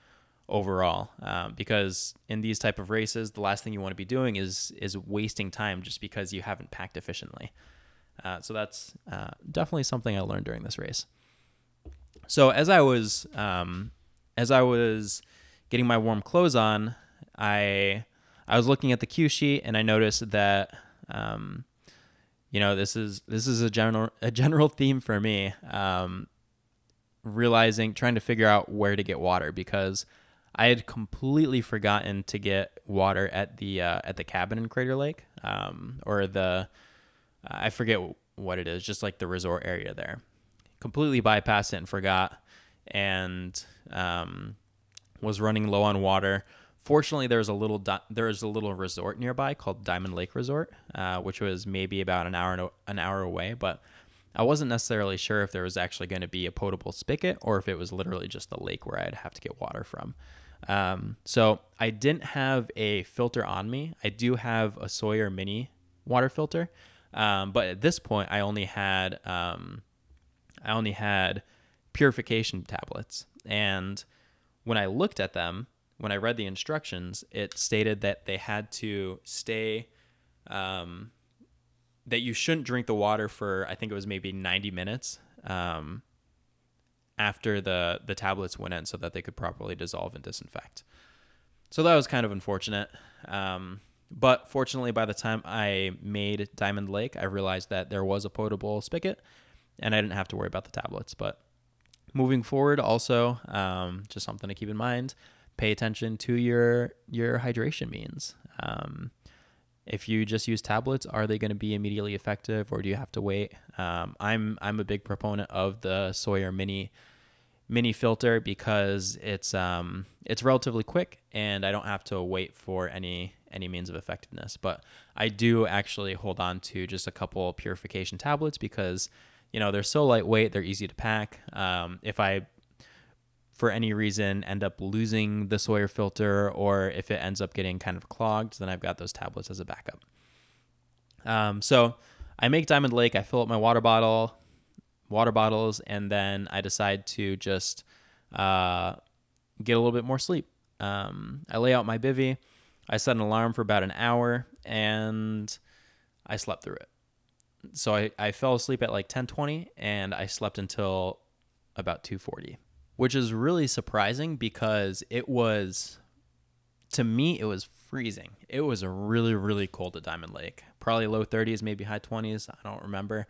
overall. Um, because in these type of races, the last thing you want to be doing is is wasting time just because you haven't packed efficiently. Uh, so that's uh, definitely something I learned during this race. So as I was um, as I was getting my warm clothes on, I I was looking at the cue sheet and I noticed that um, you know this is this is a general a general (laughs) theme for me. Um, realizing trying to figure out where to get water because I had completely forgotten to get water at the uh, at the cabin in Crater Lake um, or the I forget what it is, just like the resort area there. Completely bypassed it and forgot, and um, was running low on water. Fortunately, there was a little di- there was a little resort nearby called Diamond Lake Resort, uh, which was maybe about an hour an hour away. But I wasn't necessarily sure if there was actually going to be a potable spigot or if it was literally just the lake where I'd have to get water from. Um, so I didn't have a filter on me. I do have a Sawyer Mini water filter, um, but at this point, I only had um, I only had purification tablets, and when I looked at them, when I read the instructions, it stated that they had to stay, um, that you shouldn't drink the water for I think it was maybe 90 minutes um, after the the tablets went in, so that they could properly dissolve and disinfect. So that was kind of unfortunate. Um, but fortunately, by the time I made Diamond Lake, I realized that there was a potable spigot and I didn't have to worry about the tablets. But moving forward, also, um, just something to keep in mind pay attention to your, your hydration means. Um, if you just use tablets, are they going to be immediately effective or do you have to wait? Um, I'm, I'm a big proponent of the Sawyer Mini mini filter because it's um it's relatively quick and I don't have to wait for any any means of effectiveness. But I do actually hold on to just a couple purification tablets because, you know, they're so lightweight, they're easy to pack. Um, if I, for any reason, end up losing the Sawyer filter or if it ends up getting kind of clogged, then I've got those tablets as a backup. Um, so I make Diamond Lake, I fill up my water bottle, water bottles, and then I decide to just uh, get a little bit more sleep. Um, I lay out my bivy. I set an alarm for about an hour and I slept through it. So I, I fell asleep at like 10:20 and I slept until about 2:40, which is really surprising because it was to me it was freezing. It was really really cold at Diamond Lake. Probably low 30s, maybe high 20s, I don't remember.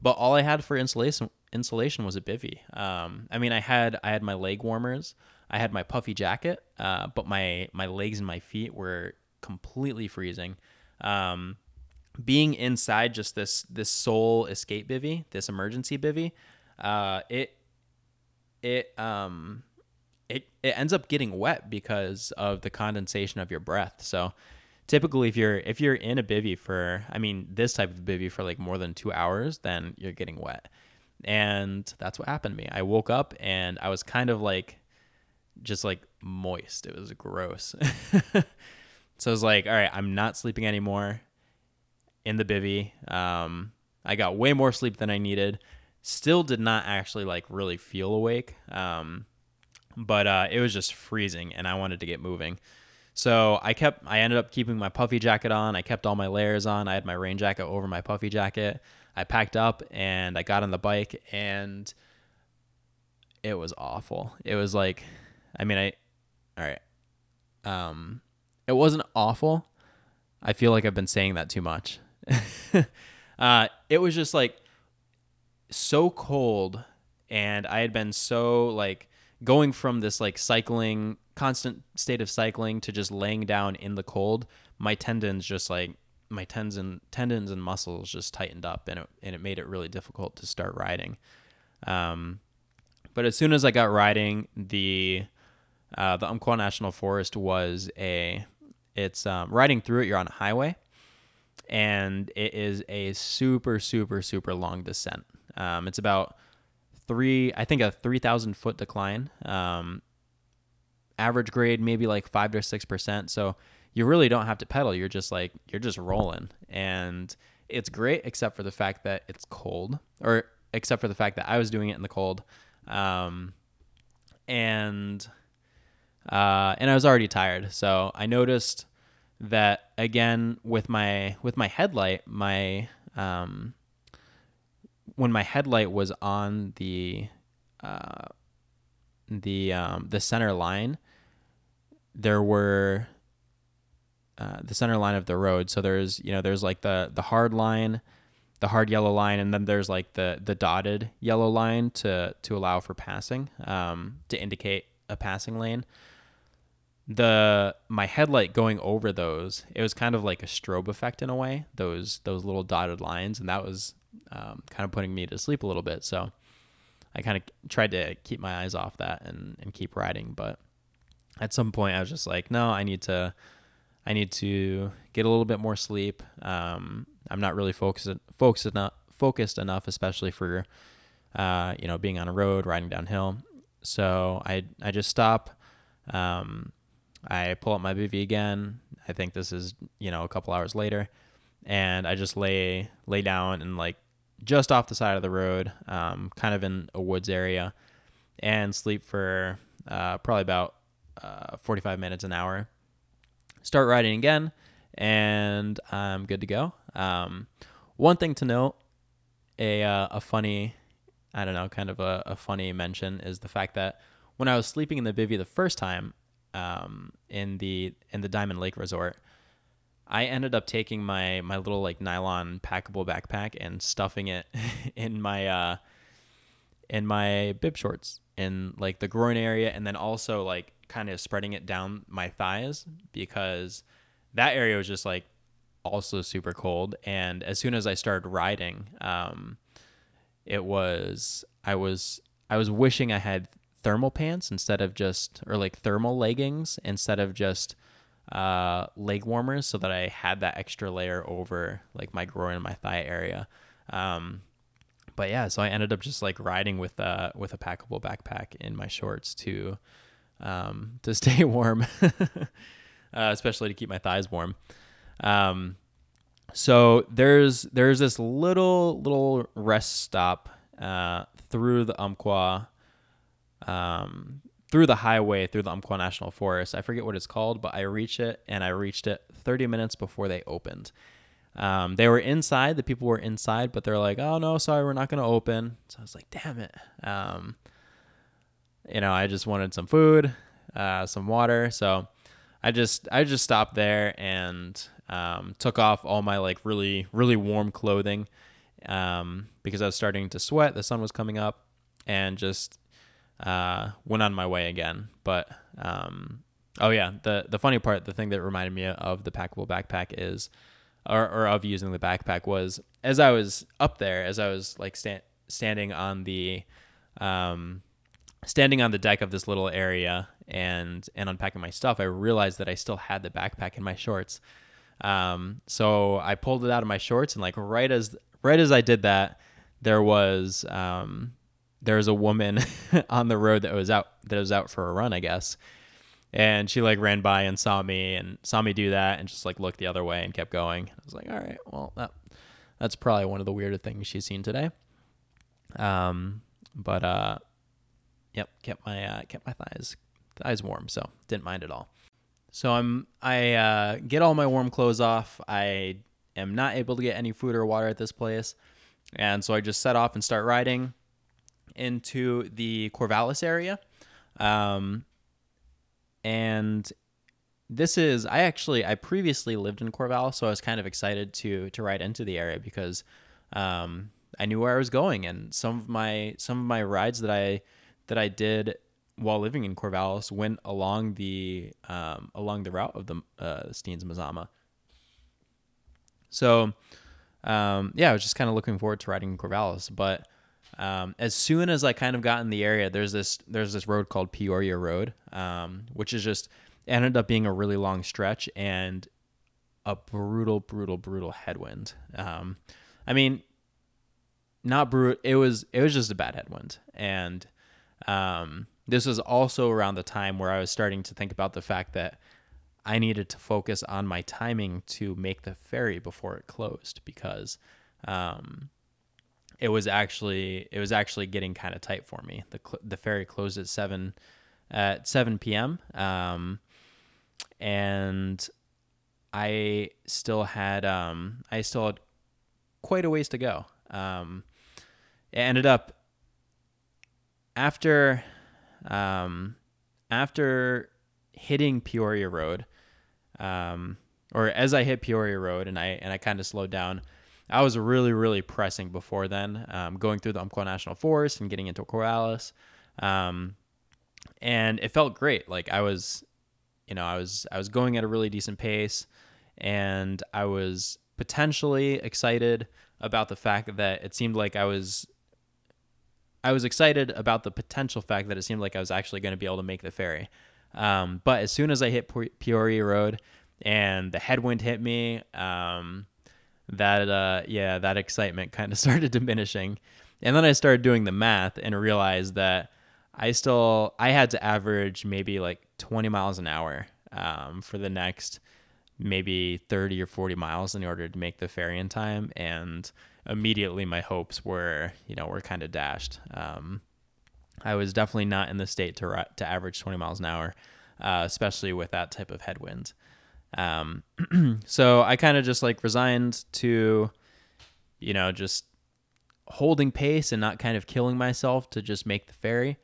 But all I had for insulation insulation was a bivy. Um, I mean, I had I had my leg warmers, I had my puffy jacket, uh, but my my legs and my feet were completely freezing. Um, being inside just this this SOL Escape bivy, this emergency bivy, uh, it it um it it ends up getting wet because of the condensation of your breath. So typically if you're if you're in a bivy for I mean this type of bivy for like more than 2 hours, then you're getting wet. And that's what happened to me. I woke up and I was kind of like just like moist. It was gross. (laughs) so I was like, all right, I'm not sleeping anymore in the bivy. Um, I got way more sleep than I needed. Still did not actually like really feel awake. Um, but uh, it was just freezing and I wanted to get moving. So I kept, I ended up keeping my puffy jacket on. I kept all my layers on. I had my rain jacket over my puffy jacket. I packed up and I got on the bike and it was awful. It was like I mean, I, all right. Um, it wasn't awful. I feel like I've been saying that too much. (laughs) uh, it was just like so cold, and I had been so like going from this like cycling, constant state of cycling to just laying down in the cold. My tendons just like my tendons and tendons and muscles just tightened up, and it and it made it really difficult to start riding. Um, but as soon as I got riding, the uh, the Umpqua National Forest was a, it's um, riding through it, you're on a highway, and it is a super, super, super long descent. Um, it's about three, I think a 3,000 foot decline. Um, average grade, maybe like five to 6%. So you really don't have to pedal. You're just like, you're just rolling. And it's great, except for the fact that it's cold, or except for the fact that I was doing it in the cold. Um, and uh, and I was already tired, so I noticed that again with my with my headlight, my um, when my headlight was on the uh, the um, the center line, there were uh, the center line of the road. So there's you know there's like the the hard line, the hard yellow line, and then there's like the the dotted yellow line to to allow for passing um, to indicate a passing lane. The my headlight going over those, it was kind of like a strobe effect in a way. Those those little dotted lines, and that was um, kind of putting me to sleep a little bit. So I kind of tried to keep my eyes off that and and keep riding, but at some point I was just like, no, I need to I need to get a little bit more sleep. Um, I'm not really focused focused enough focused enough, especially for uh, you know being on a road riding downhill. So I I just stop. Um, I pull up my bivy again. I think this is you know a couple hours later, and I just lay lay down and like just off the side of the road, um, kind of in a woods area, and sleep for uh, probably about uh, 45 minutes an hour. Start riding again, and I'm good to go. Um, one thing to note, a uh, a funny, I don't know, kind of a, a funny mention is the fact that when I was sleeping in the bivy the first time, um, in the in the Diamond Lake Resort, I ended up taking my my little like nylon packable backpack and stuffing it (laughs) in my uh, in my bib shorts in like the groin area, and then also like kind of spreading it down my thighs because that area was just like also super cold. And as soon as I started riding, um, it was I was I was wishing I had thermal pants instead of just or like thermal leggings instead of just uh, leg warmers so that I had that extra layer over like my groin and my thigh area. Um, but yeah, so I ended up just like riding with uh with a packable backpack in my shorts to um, (laughs) to stay warm, (laughs) uh, especially to keep my thighs warm. Um, so there's there's this little little rest stop uh, through the Umpqua um, through the highway through the Umpqua National Forest. I forget what it's called, but I reached it and I reached it 30 minutes before they opened. Um, they were inside, the people were inside, but they're like, oh no, sorry, we're not going to open. So I was like, damn it. Um, you know, I just wanted some food, uh, some water. So I just, I just stopped there and um, took off all my like really, really warm clothing um, because I was starting to sweat. The sun was coming up and just uh, went on my way again. But um, oh yeah, the the funny part, the thing that reminded me of the packable backpack is, or, or of using the backpack was as I was up there, as I was like sta- standing on the, um, standing on the deck of this little area and and unpacking my stuff, I realized that I still had the backpack in my shorts. Um, so I pulled it out of my shorts and like right as right as I did that, there was um, there was a woman (laughs) on the road that was out that was out for a run, I guess. And she like ran by and saw me and saw me do that and just like looked the other way and kept going. I was like, all right, well that that's probably one of the weirder things she's seen today. Um, but uh, yep, kept my uh, kept my thighs thighs warm, so didn't mind at all. So I'm I uh, get all my warm clothes off. I am not able to get any food or water at this place, and so I just set off and start riding into the Corvallis area. Um, and this is I actually I previously lived in Corvallis, so I was kind of excited to to ride into the area because um, I knew where I was going, and some of my some of my rides that I that I did while living in Corvallis went along the um, along the route of the uh, Steens Mazama. So um, yeah, I was just kind of looking forward to riding in Corvallis, but um, as soon as I kind of got in the area, there's this there's this road called Peoria Road, um, which is just ended up being a really long stretch and a brutal, brutal, brutal headwind. Um, I mean, not brutal. It was it was just a bad headwind, and um, this was also around the time where I was starting to think about the fact that I needed to focus on my timing to make the ferry before it closed because um, it was actually it was actually getting kind of tight for me. The cl- the ferry closed at seven at seven p.m. Um, and I still had um, I still had quite a ways to go. Um, it ended up after um, after hitting Peoria Road, um, or as I hit Peoria Road and I and I kind of slowed down. I was really really pressing before then, um, going through the Umpqua National Forest and getting into Corvallis, um, and it felt great. Like I was, you know, I was I was going at a really decent pace and I was potentially excited about the fact that it seemed like I was I was excited about the potential fact that it seemed like I was actually going to be able to make the ferry. Um, but as soon as I hit Peoria Road and the headwind hit me, um, that uh, yeah, that excitement kind of (laughs) started diminishing. And then I started doing the math and realized that I still I had to average maybe like 20 miles an hour um, for the next maybe 30 or 40 miles in order to make the ferry in time. And immediately my hopes were you know were kind of dashed. Um, i was definitely not in the state to to average 20 miles an hour uh, especially with that type of headwind um, (clears throat) so i kind of just like resigned to you know just holding pace and not kind of killing myself to just make the ferry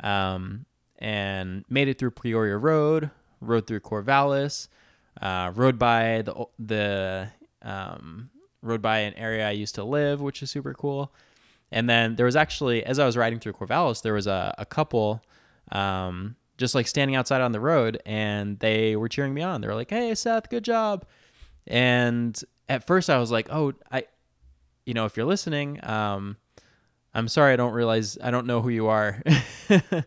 um, and made it through peoria road rode through corvallis uh, rode by the the um, rode by an area I used to live, which is super cool. And then there was actually, as I was riding through Corvallis, there was a, a couple um, just like standing outside on the road and they were cheering me on. They were like, hey, Seth, good job. And at first I was like, oh, I, you know, if you're listening, um, I'm sorry, I don't realize, I don't know who you are. (laughs)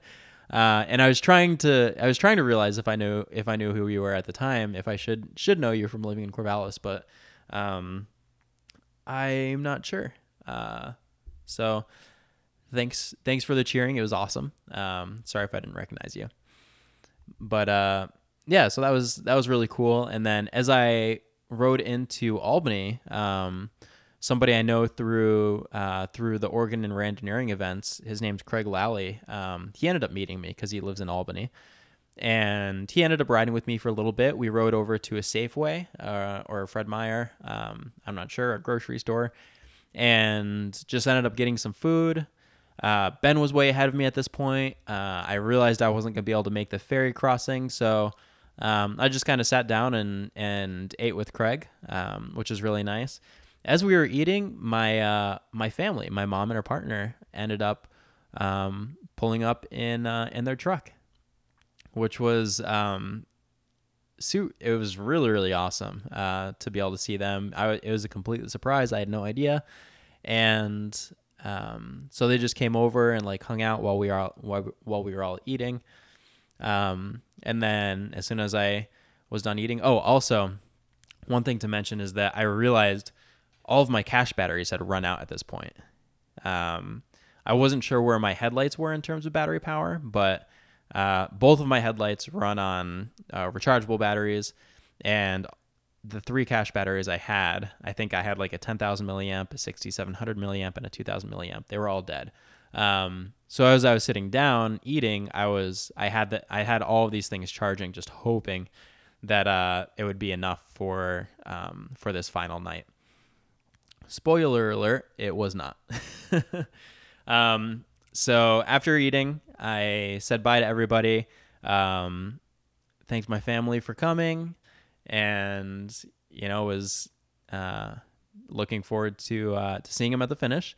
Uh, and I was trying to I was trying to realize if I knew if I knew who you were at the time, if I should should know you from living in Corvallis, but um, I'm not sure. Uh, so thanks thanks for the cheering. It was awesome. Um, sorry if I didn't recognize you. But uh, yeah, so that was that was really cool. And then as I rode into Albany, um, somebody I know through uh, through the Oregon and Randonneering events. His name's Craig Lally. Um, he ended up meeting me because he lives in Albany, and he ended up riding with me for a little bit. We rode over to a Safeway uh, or a Fred Meyer. Um, I'm not sure, a grocery store, and just ended up getting some food. Uh, ben was way ahead of me at this point. Uh, I realized I wasn't gonna be able to make the ferry crossing, so. Um, I just kind of sat down and, and ate with Craig, um, which was really nice as we were eating, my uh, my family, my mom and her partner, ended up um, pulling up in uh, in their truck, which was um, suit. It was really really awesome uh, to be able to see them. I, it was a complete surprise. I had no idea, and um, so they just came over and like hung out while we are while, while we were all eating. Um, and then as soon as I was done eating, oh, also one thing to mention is that I realized all of my cache batteries had run out at this point. Um, I wasn't sure where my headlights were in terms of battery power, but uh, both of my headlights run on uh, rechargeable batteries, and the three cache batteries I had, I think I had like a 10,000 milliamp, a 6700 milliamp, and a 2000 milliamp. They were all dead. Um, so as I was sitting down eating, I was I had that I had all of these things charging, just hoping that uh, it would be enough for um, for this final night. Spoiler alert, it was not. (laughs) um, so after eating, I said bye to everybody. Um, thanked my family for coming, and you know was uh, looking forward to uh, to seeing him at the finish.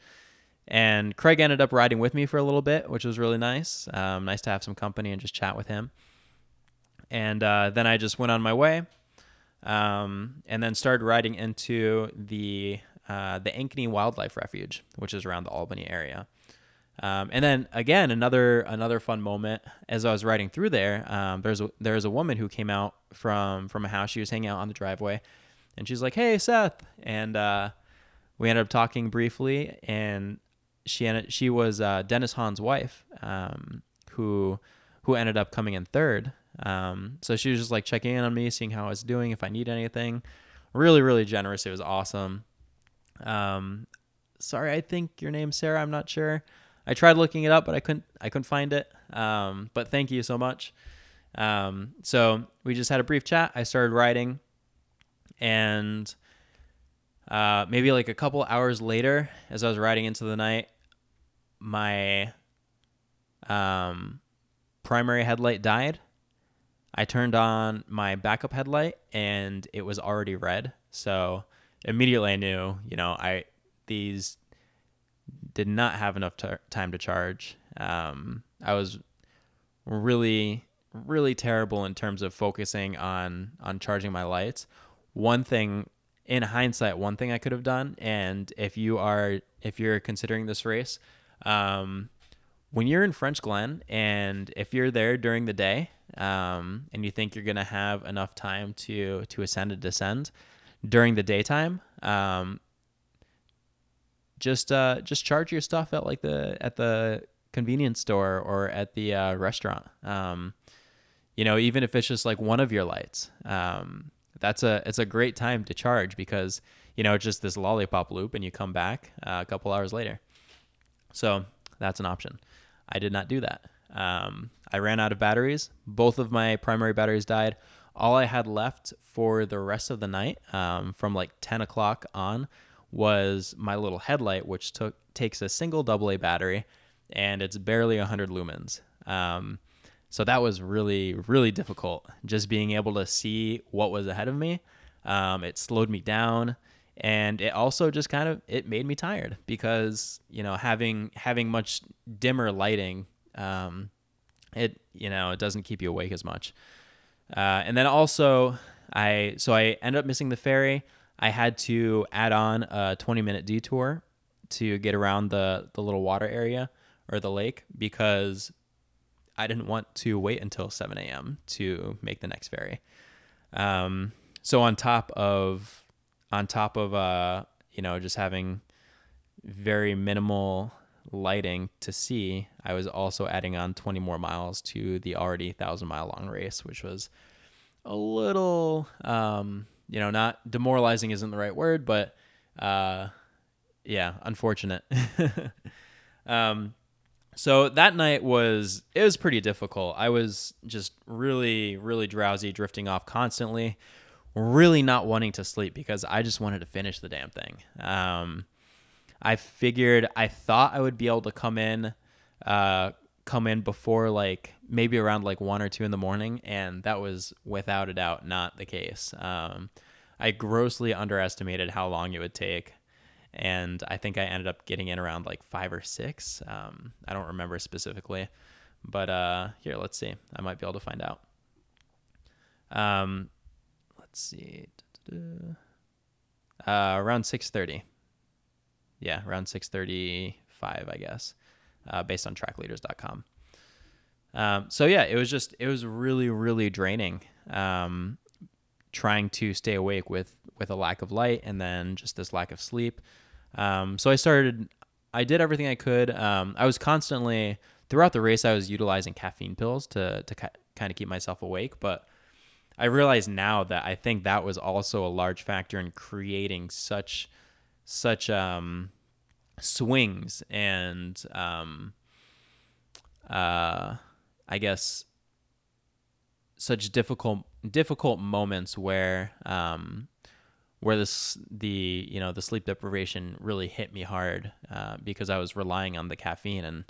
And Craig ended up riding with me for a little bit, which was really nice. Um, nice to have some company and just chat with him. And uh, then I just went on my way, um, and then started riding into the uh, the Ankeny Wildlife Refuge, which is around the Albany area. Um, and then again, another another fun moment as I was riding through there. Um, there's a, there's a woman who came out from from a house. She was hanging out on the driveway, and she's like, "Hey, Seth," and uh, we ended up talking briefly. And she ended, she was uh, Dennis Hahn's wife, um, who who ended up coming in third. Um, so she was just like checking in on me, seeing how I was doing, if I need anything. Really, really generous. It was awesome. Um, sorry, I think your name's Sarah. I'm not sure. I tried looking it up, but I couldn't. I couldn't find it. Um, but thank you so much. Um, so we just had a brief chat. I started writing, and uh, maybe like a couple hours later, as I was riding into the night, my um, primary headlight died. I turned on my backup headlight and it was already red. So immediately I knew, you know, I these did not have enough time to charge. Um, I was really, really terrible in terms of focusing on on charging my lights. One thing, in hindsight, one thing I could have done, and if you are if you're considering this race, um, when you're in Frenchglen and if you're there during the day um, and you think you're gonna have enough time to to ascend and descend during the daytime, um, just uh, just charge your stuff at like the at the convenience store or at the uh, restaurant. Um, you know, even if it's just like one of your lights, um, that's a it's a great time to charge because you know it's just this lollipop loop, and you come back uh, a couple hours later. So that's an option. I did not do that. Um, I ran out of batteries. Both of my primary batteries died. All I had left for the rest of the night, um, from like 10 o'clock on, was my little headlight, which took takes a single AA battery, and it's barely 100 lumens. Um, so that was really really difficult. Just being able to see what was ahead of me, um, it slowed me down and it also just kind of it made me tired because you know having having much dimmer lighting um, it you know it doesn't keep you awake as much uh, and then also i so i ended up missing the ferry i had to add on a 20 minute detour to get around the the little water area or the lake because i didn't want to wait until 7 a.m to make the next ferry. Um, so on top of on top of uh, you know just having very minimal lighting to see, I was also adding on 20 more miles to the already thousand mile long race, which was a little, um, you know, not demoralizing isn't the right word, but uh, yeah, unfortunate. (laughs) um, so that night was it was pretty difficult. I was just really, really drowsy, drifting off constantly really not wanting to sleep because I just wanted to finish the damn thing. Um, I figured I thought I would be able to come in, uh, come in before like maybe around like one or two in the morning, and that was without a doubt not the case. Um, I grossly underestimated how long it would take, and I think I ended up getting in around like five or six. Um, I don't remember specifically, but uh, here, let's see. I might be able to find out. Um, let's see. Uh, around 6:30. Yeah, around 6:35, I guess, uh, based on trackleaders.com. Um, so yeah, it was just it was really really draining. Um, trying to stay awake with with a lack of light and then just this lack of sleep. Um, so I started. I did everything I could. Um, I was constantly throughout the race. I was utilizing caffeine pills to to ca- kind of keep myself awake, but I realize now that I think that was also a large factor in creating such such um, swings and um, uh, I guess such difficult difficult moments where um, where this the you know the sleep deprivation really hit me hard uh, because I was relying on the caffeine and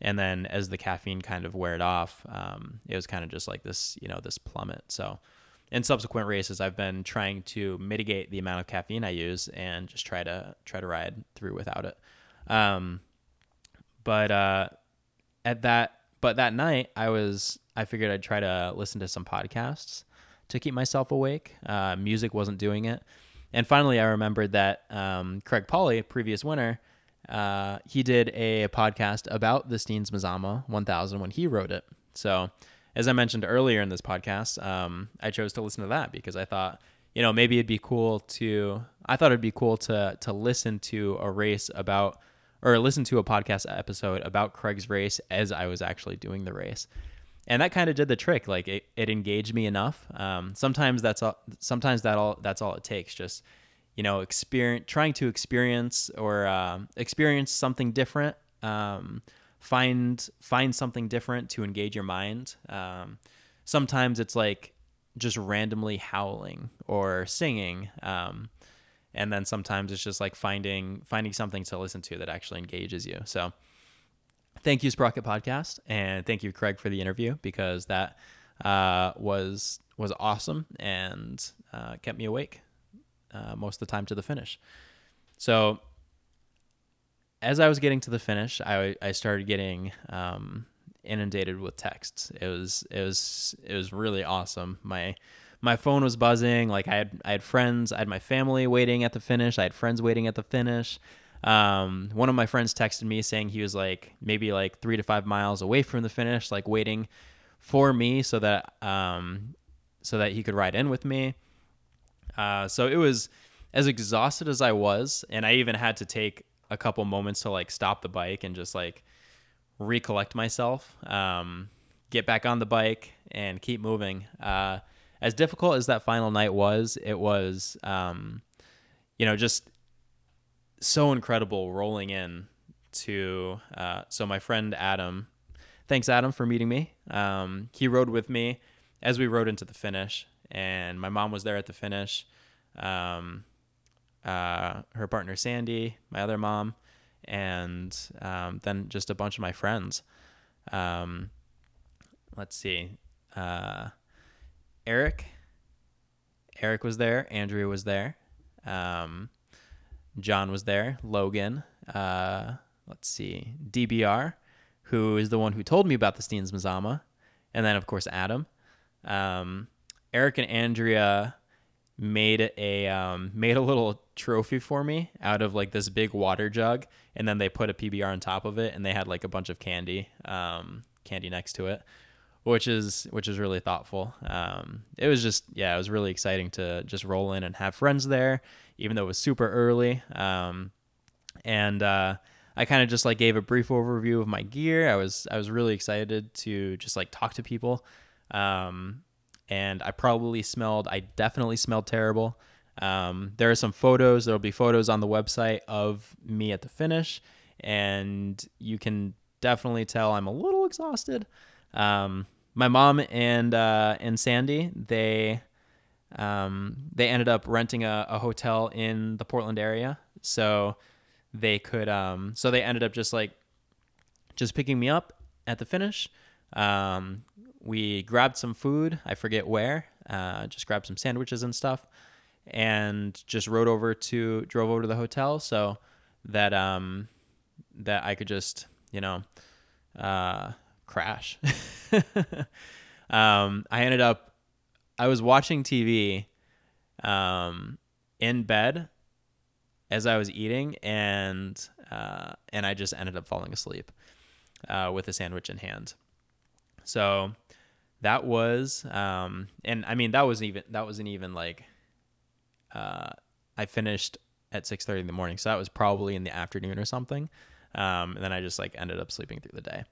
and then as the caffeine kind of weared off, um, it was kind of just like this, you know, this plummet. So in subsequent races, I've been trying to mitigate the amount of caffeine I use and just try to try to ride through without it. Um, but uh, at that, but that night, I was I figured I'd try to listen to some podcasts to keep myself awake. Uh, music wasn't doing it, and finally, I remembered that um, Craig Pauly, previous winner uh, he did a podcast about the Steens Mazama 1000 when he wrote it. So, as I mentioned earlier in this podcast, um, I chose to listen to that because I thought, you know, maybe it'd be cool to. I thought it'd be cool to to listen to a race about, or listen to a podcast episode about Craig's race as I was actually doing the race, and that kind of did the trick. Like it, it engaged me enough. Um, sometimes that's all. Sometimes that all. That's all it takes. Just you know, experience trying to experience or uh, experience something different. Find find something different to engage your mind. Um, sometimes it's like just randomly howling or singing. Um, and then sometimes it's just like finding finding something to listen to that actually engages you. So thank you Sprocket Podcast and thank you Craig for the interview because that uh, was was awesome and uh, kept me awake uh, most of the time to the finish. So as I was getting to the finish, I I started getting um, inundated with texts. It was it was it was really awesome. My my phone was buzzing. Like I had I had friends, I had my family waiting at the finish. I had friends waiting at the finish. Um, one of my friends texted me saying he was like maybe like three to five miles away from the finish, like waiting for me so that um, so that he could ride in with me. Uh, so it was as exhausted as I was, and I even had to take a couple moments to like stop the bike and just like recollect myself, um, get back on the bike, and keep moving. Uh, as difficult as that final night was, it was, um, you know, just so incredible rolling in to. Uh, so my friend Adam, thanks Adam for meeting me. Um, he rode with me as we rode into the finish, and my mom was there at the finish. Um, uh, her partner Sandy, my other mom, and um, then just a bunch of my friends. Um, let's see, uh, Eric. Eric was there. Andrea was there. Um, John was there. Logan. Uh, let's see, DBR, who is the one who told me about the Steens Mazama, and then of course Adam. Um, Eric and Andrea made a um, (laughs) made a little trophy for me out of like this big water jug, and then they put a PBR on top of it, and they had like a bunch of candy, um, candy next to it, which is which is really thoughtful. Um, it was just yeah, it was really exciting to just roll in and have friends there, even though it was super early. Um, and uh, I kind of just like gave a brief overview of my gear. I was I was really excited to just like talk to people. Um, and I probably smelled, I definitely smelled terrible. Um, there are some photos, there'll be photos on the website of me at the finish, and you can definitely tell I'm a little exhausted. Um, my mom and uh, and Sandy, they um, they ended up renting a, a, hotel in the Portland area, so they could um, so they ended up just like just picking me up at the finish, um, we grabbed some food. I forget where. Uh, just grabbed some sandwiches and stuff, and just rode over to drove over to the hotel so that um that I could just you know uh, crash. (laughs) um, I ended up I was watching TV um, in bed as I was eating, and uh, and I just ended up falling asleep uh, with a sandwich in hand. So that was um and i mean that wasn't even that wasn't even like uh i finished at 6.30 in the morning. So that was probably in the afternoon or something. Um and then i just like ended up sleeping through the day.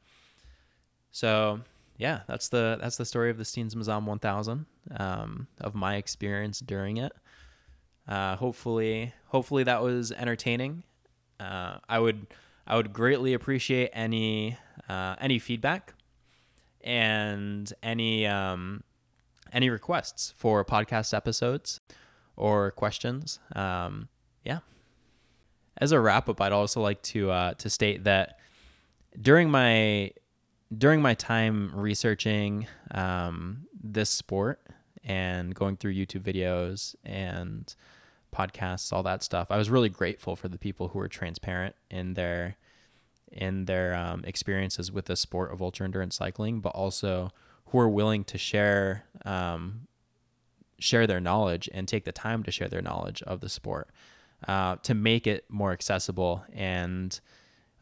So yeah that's the that's the story of the steens mazama 1000 um of my experience during it. Uh hopefully hopefully that was entertaining. Uh i would i would greatly appreciate any uh any feedback and any um, any requests for podcast episodes or questions. Um, yeah. As a wrap up, I'd also like to uh, to state that during my during my time researching um, this sport and going through YouTube videos and podcasts, all that stuff, I was really grateful for the people who were transparent in their in their um, experiences with the sport of ultra endurance cycling, but also who are willing to share um, share their knowledge and take the time to share their knowledge of the sport uh, to make it more accessible and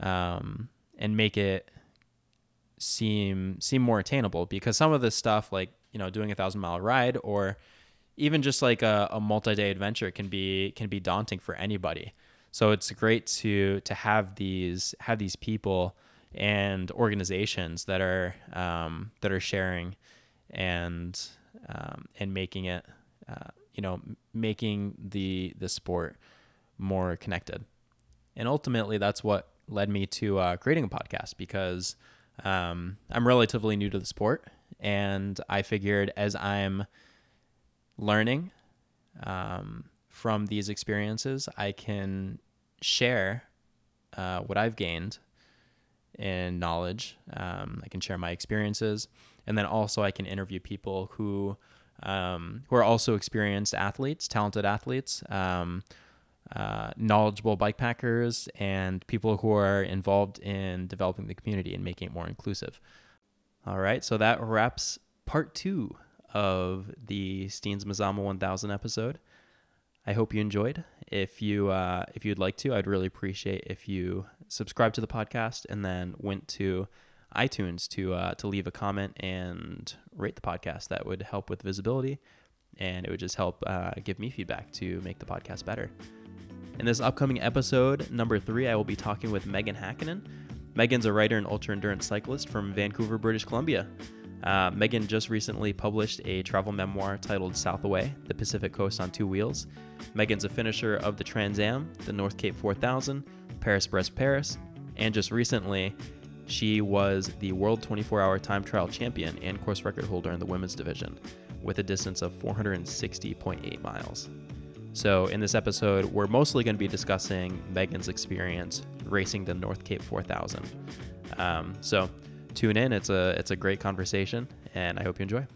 um, and make it seem seem more attainable. Because some of this stuff, like you know, doing a thousand mile ride or even just like a, a multi day adventure, can be can be daunting for anybody. So it's great to to have these have these people and organizations that are um, that are sharing and um, and making it uh, you know making the the sport more connected. And ultimately, that's what led me to uh, creating a podcast because um, I'm relatively new to the sport, and I figured as I'm learning um, from these experiences, I can share uh, what I've gained in knowledge. Um, I can share my experiences, and then also I can interview people who um, who are also experienced athletes, talented athletes, um, uh, knowledgeable bike packers, and people who are involved in developing the community and making it more inclusive. All right, so that wraps part two of the Steens Mazama 1000 episode. I hope you enjoyed. If you uh, if you'd like to, I'd really appreciate if you subscribe to the podcast and then went to iTunes to uh, to leave a comment and rate the podcast. That would help with visibility, and it would just help uh, give me feedback to make the podcast better. In this upcoming episode, number three, I will be talking with Meaghan Hackinen. Meaghan's a writer and ultra endurance cyclist from Vancouver, British Columbia. Uh, Meaghan just recently published a travel memoir titled South Away The Pacific Coast on Two Wheels. Meaghan's a finisher of the Trans Am, the North Cape 4000, Paris Brest Paris, and just recently, she was the World 24 Hour Time Trial Champion and course record holder in the women's division with a distance of 460.8 miles. So, in this episode, we're mostly going to be discussing Meaghan's experience racing the North Cape 4000. Um, so, tune in. It's a it's a great conversation, and I hope you enjoy.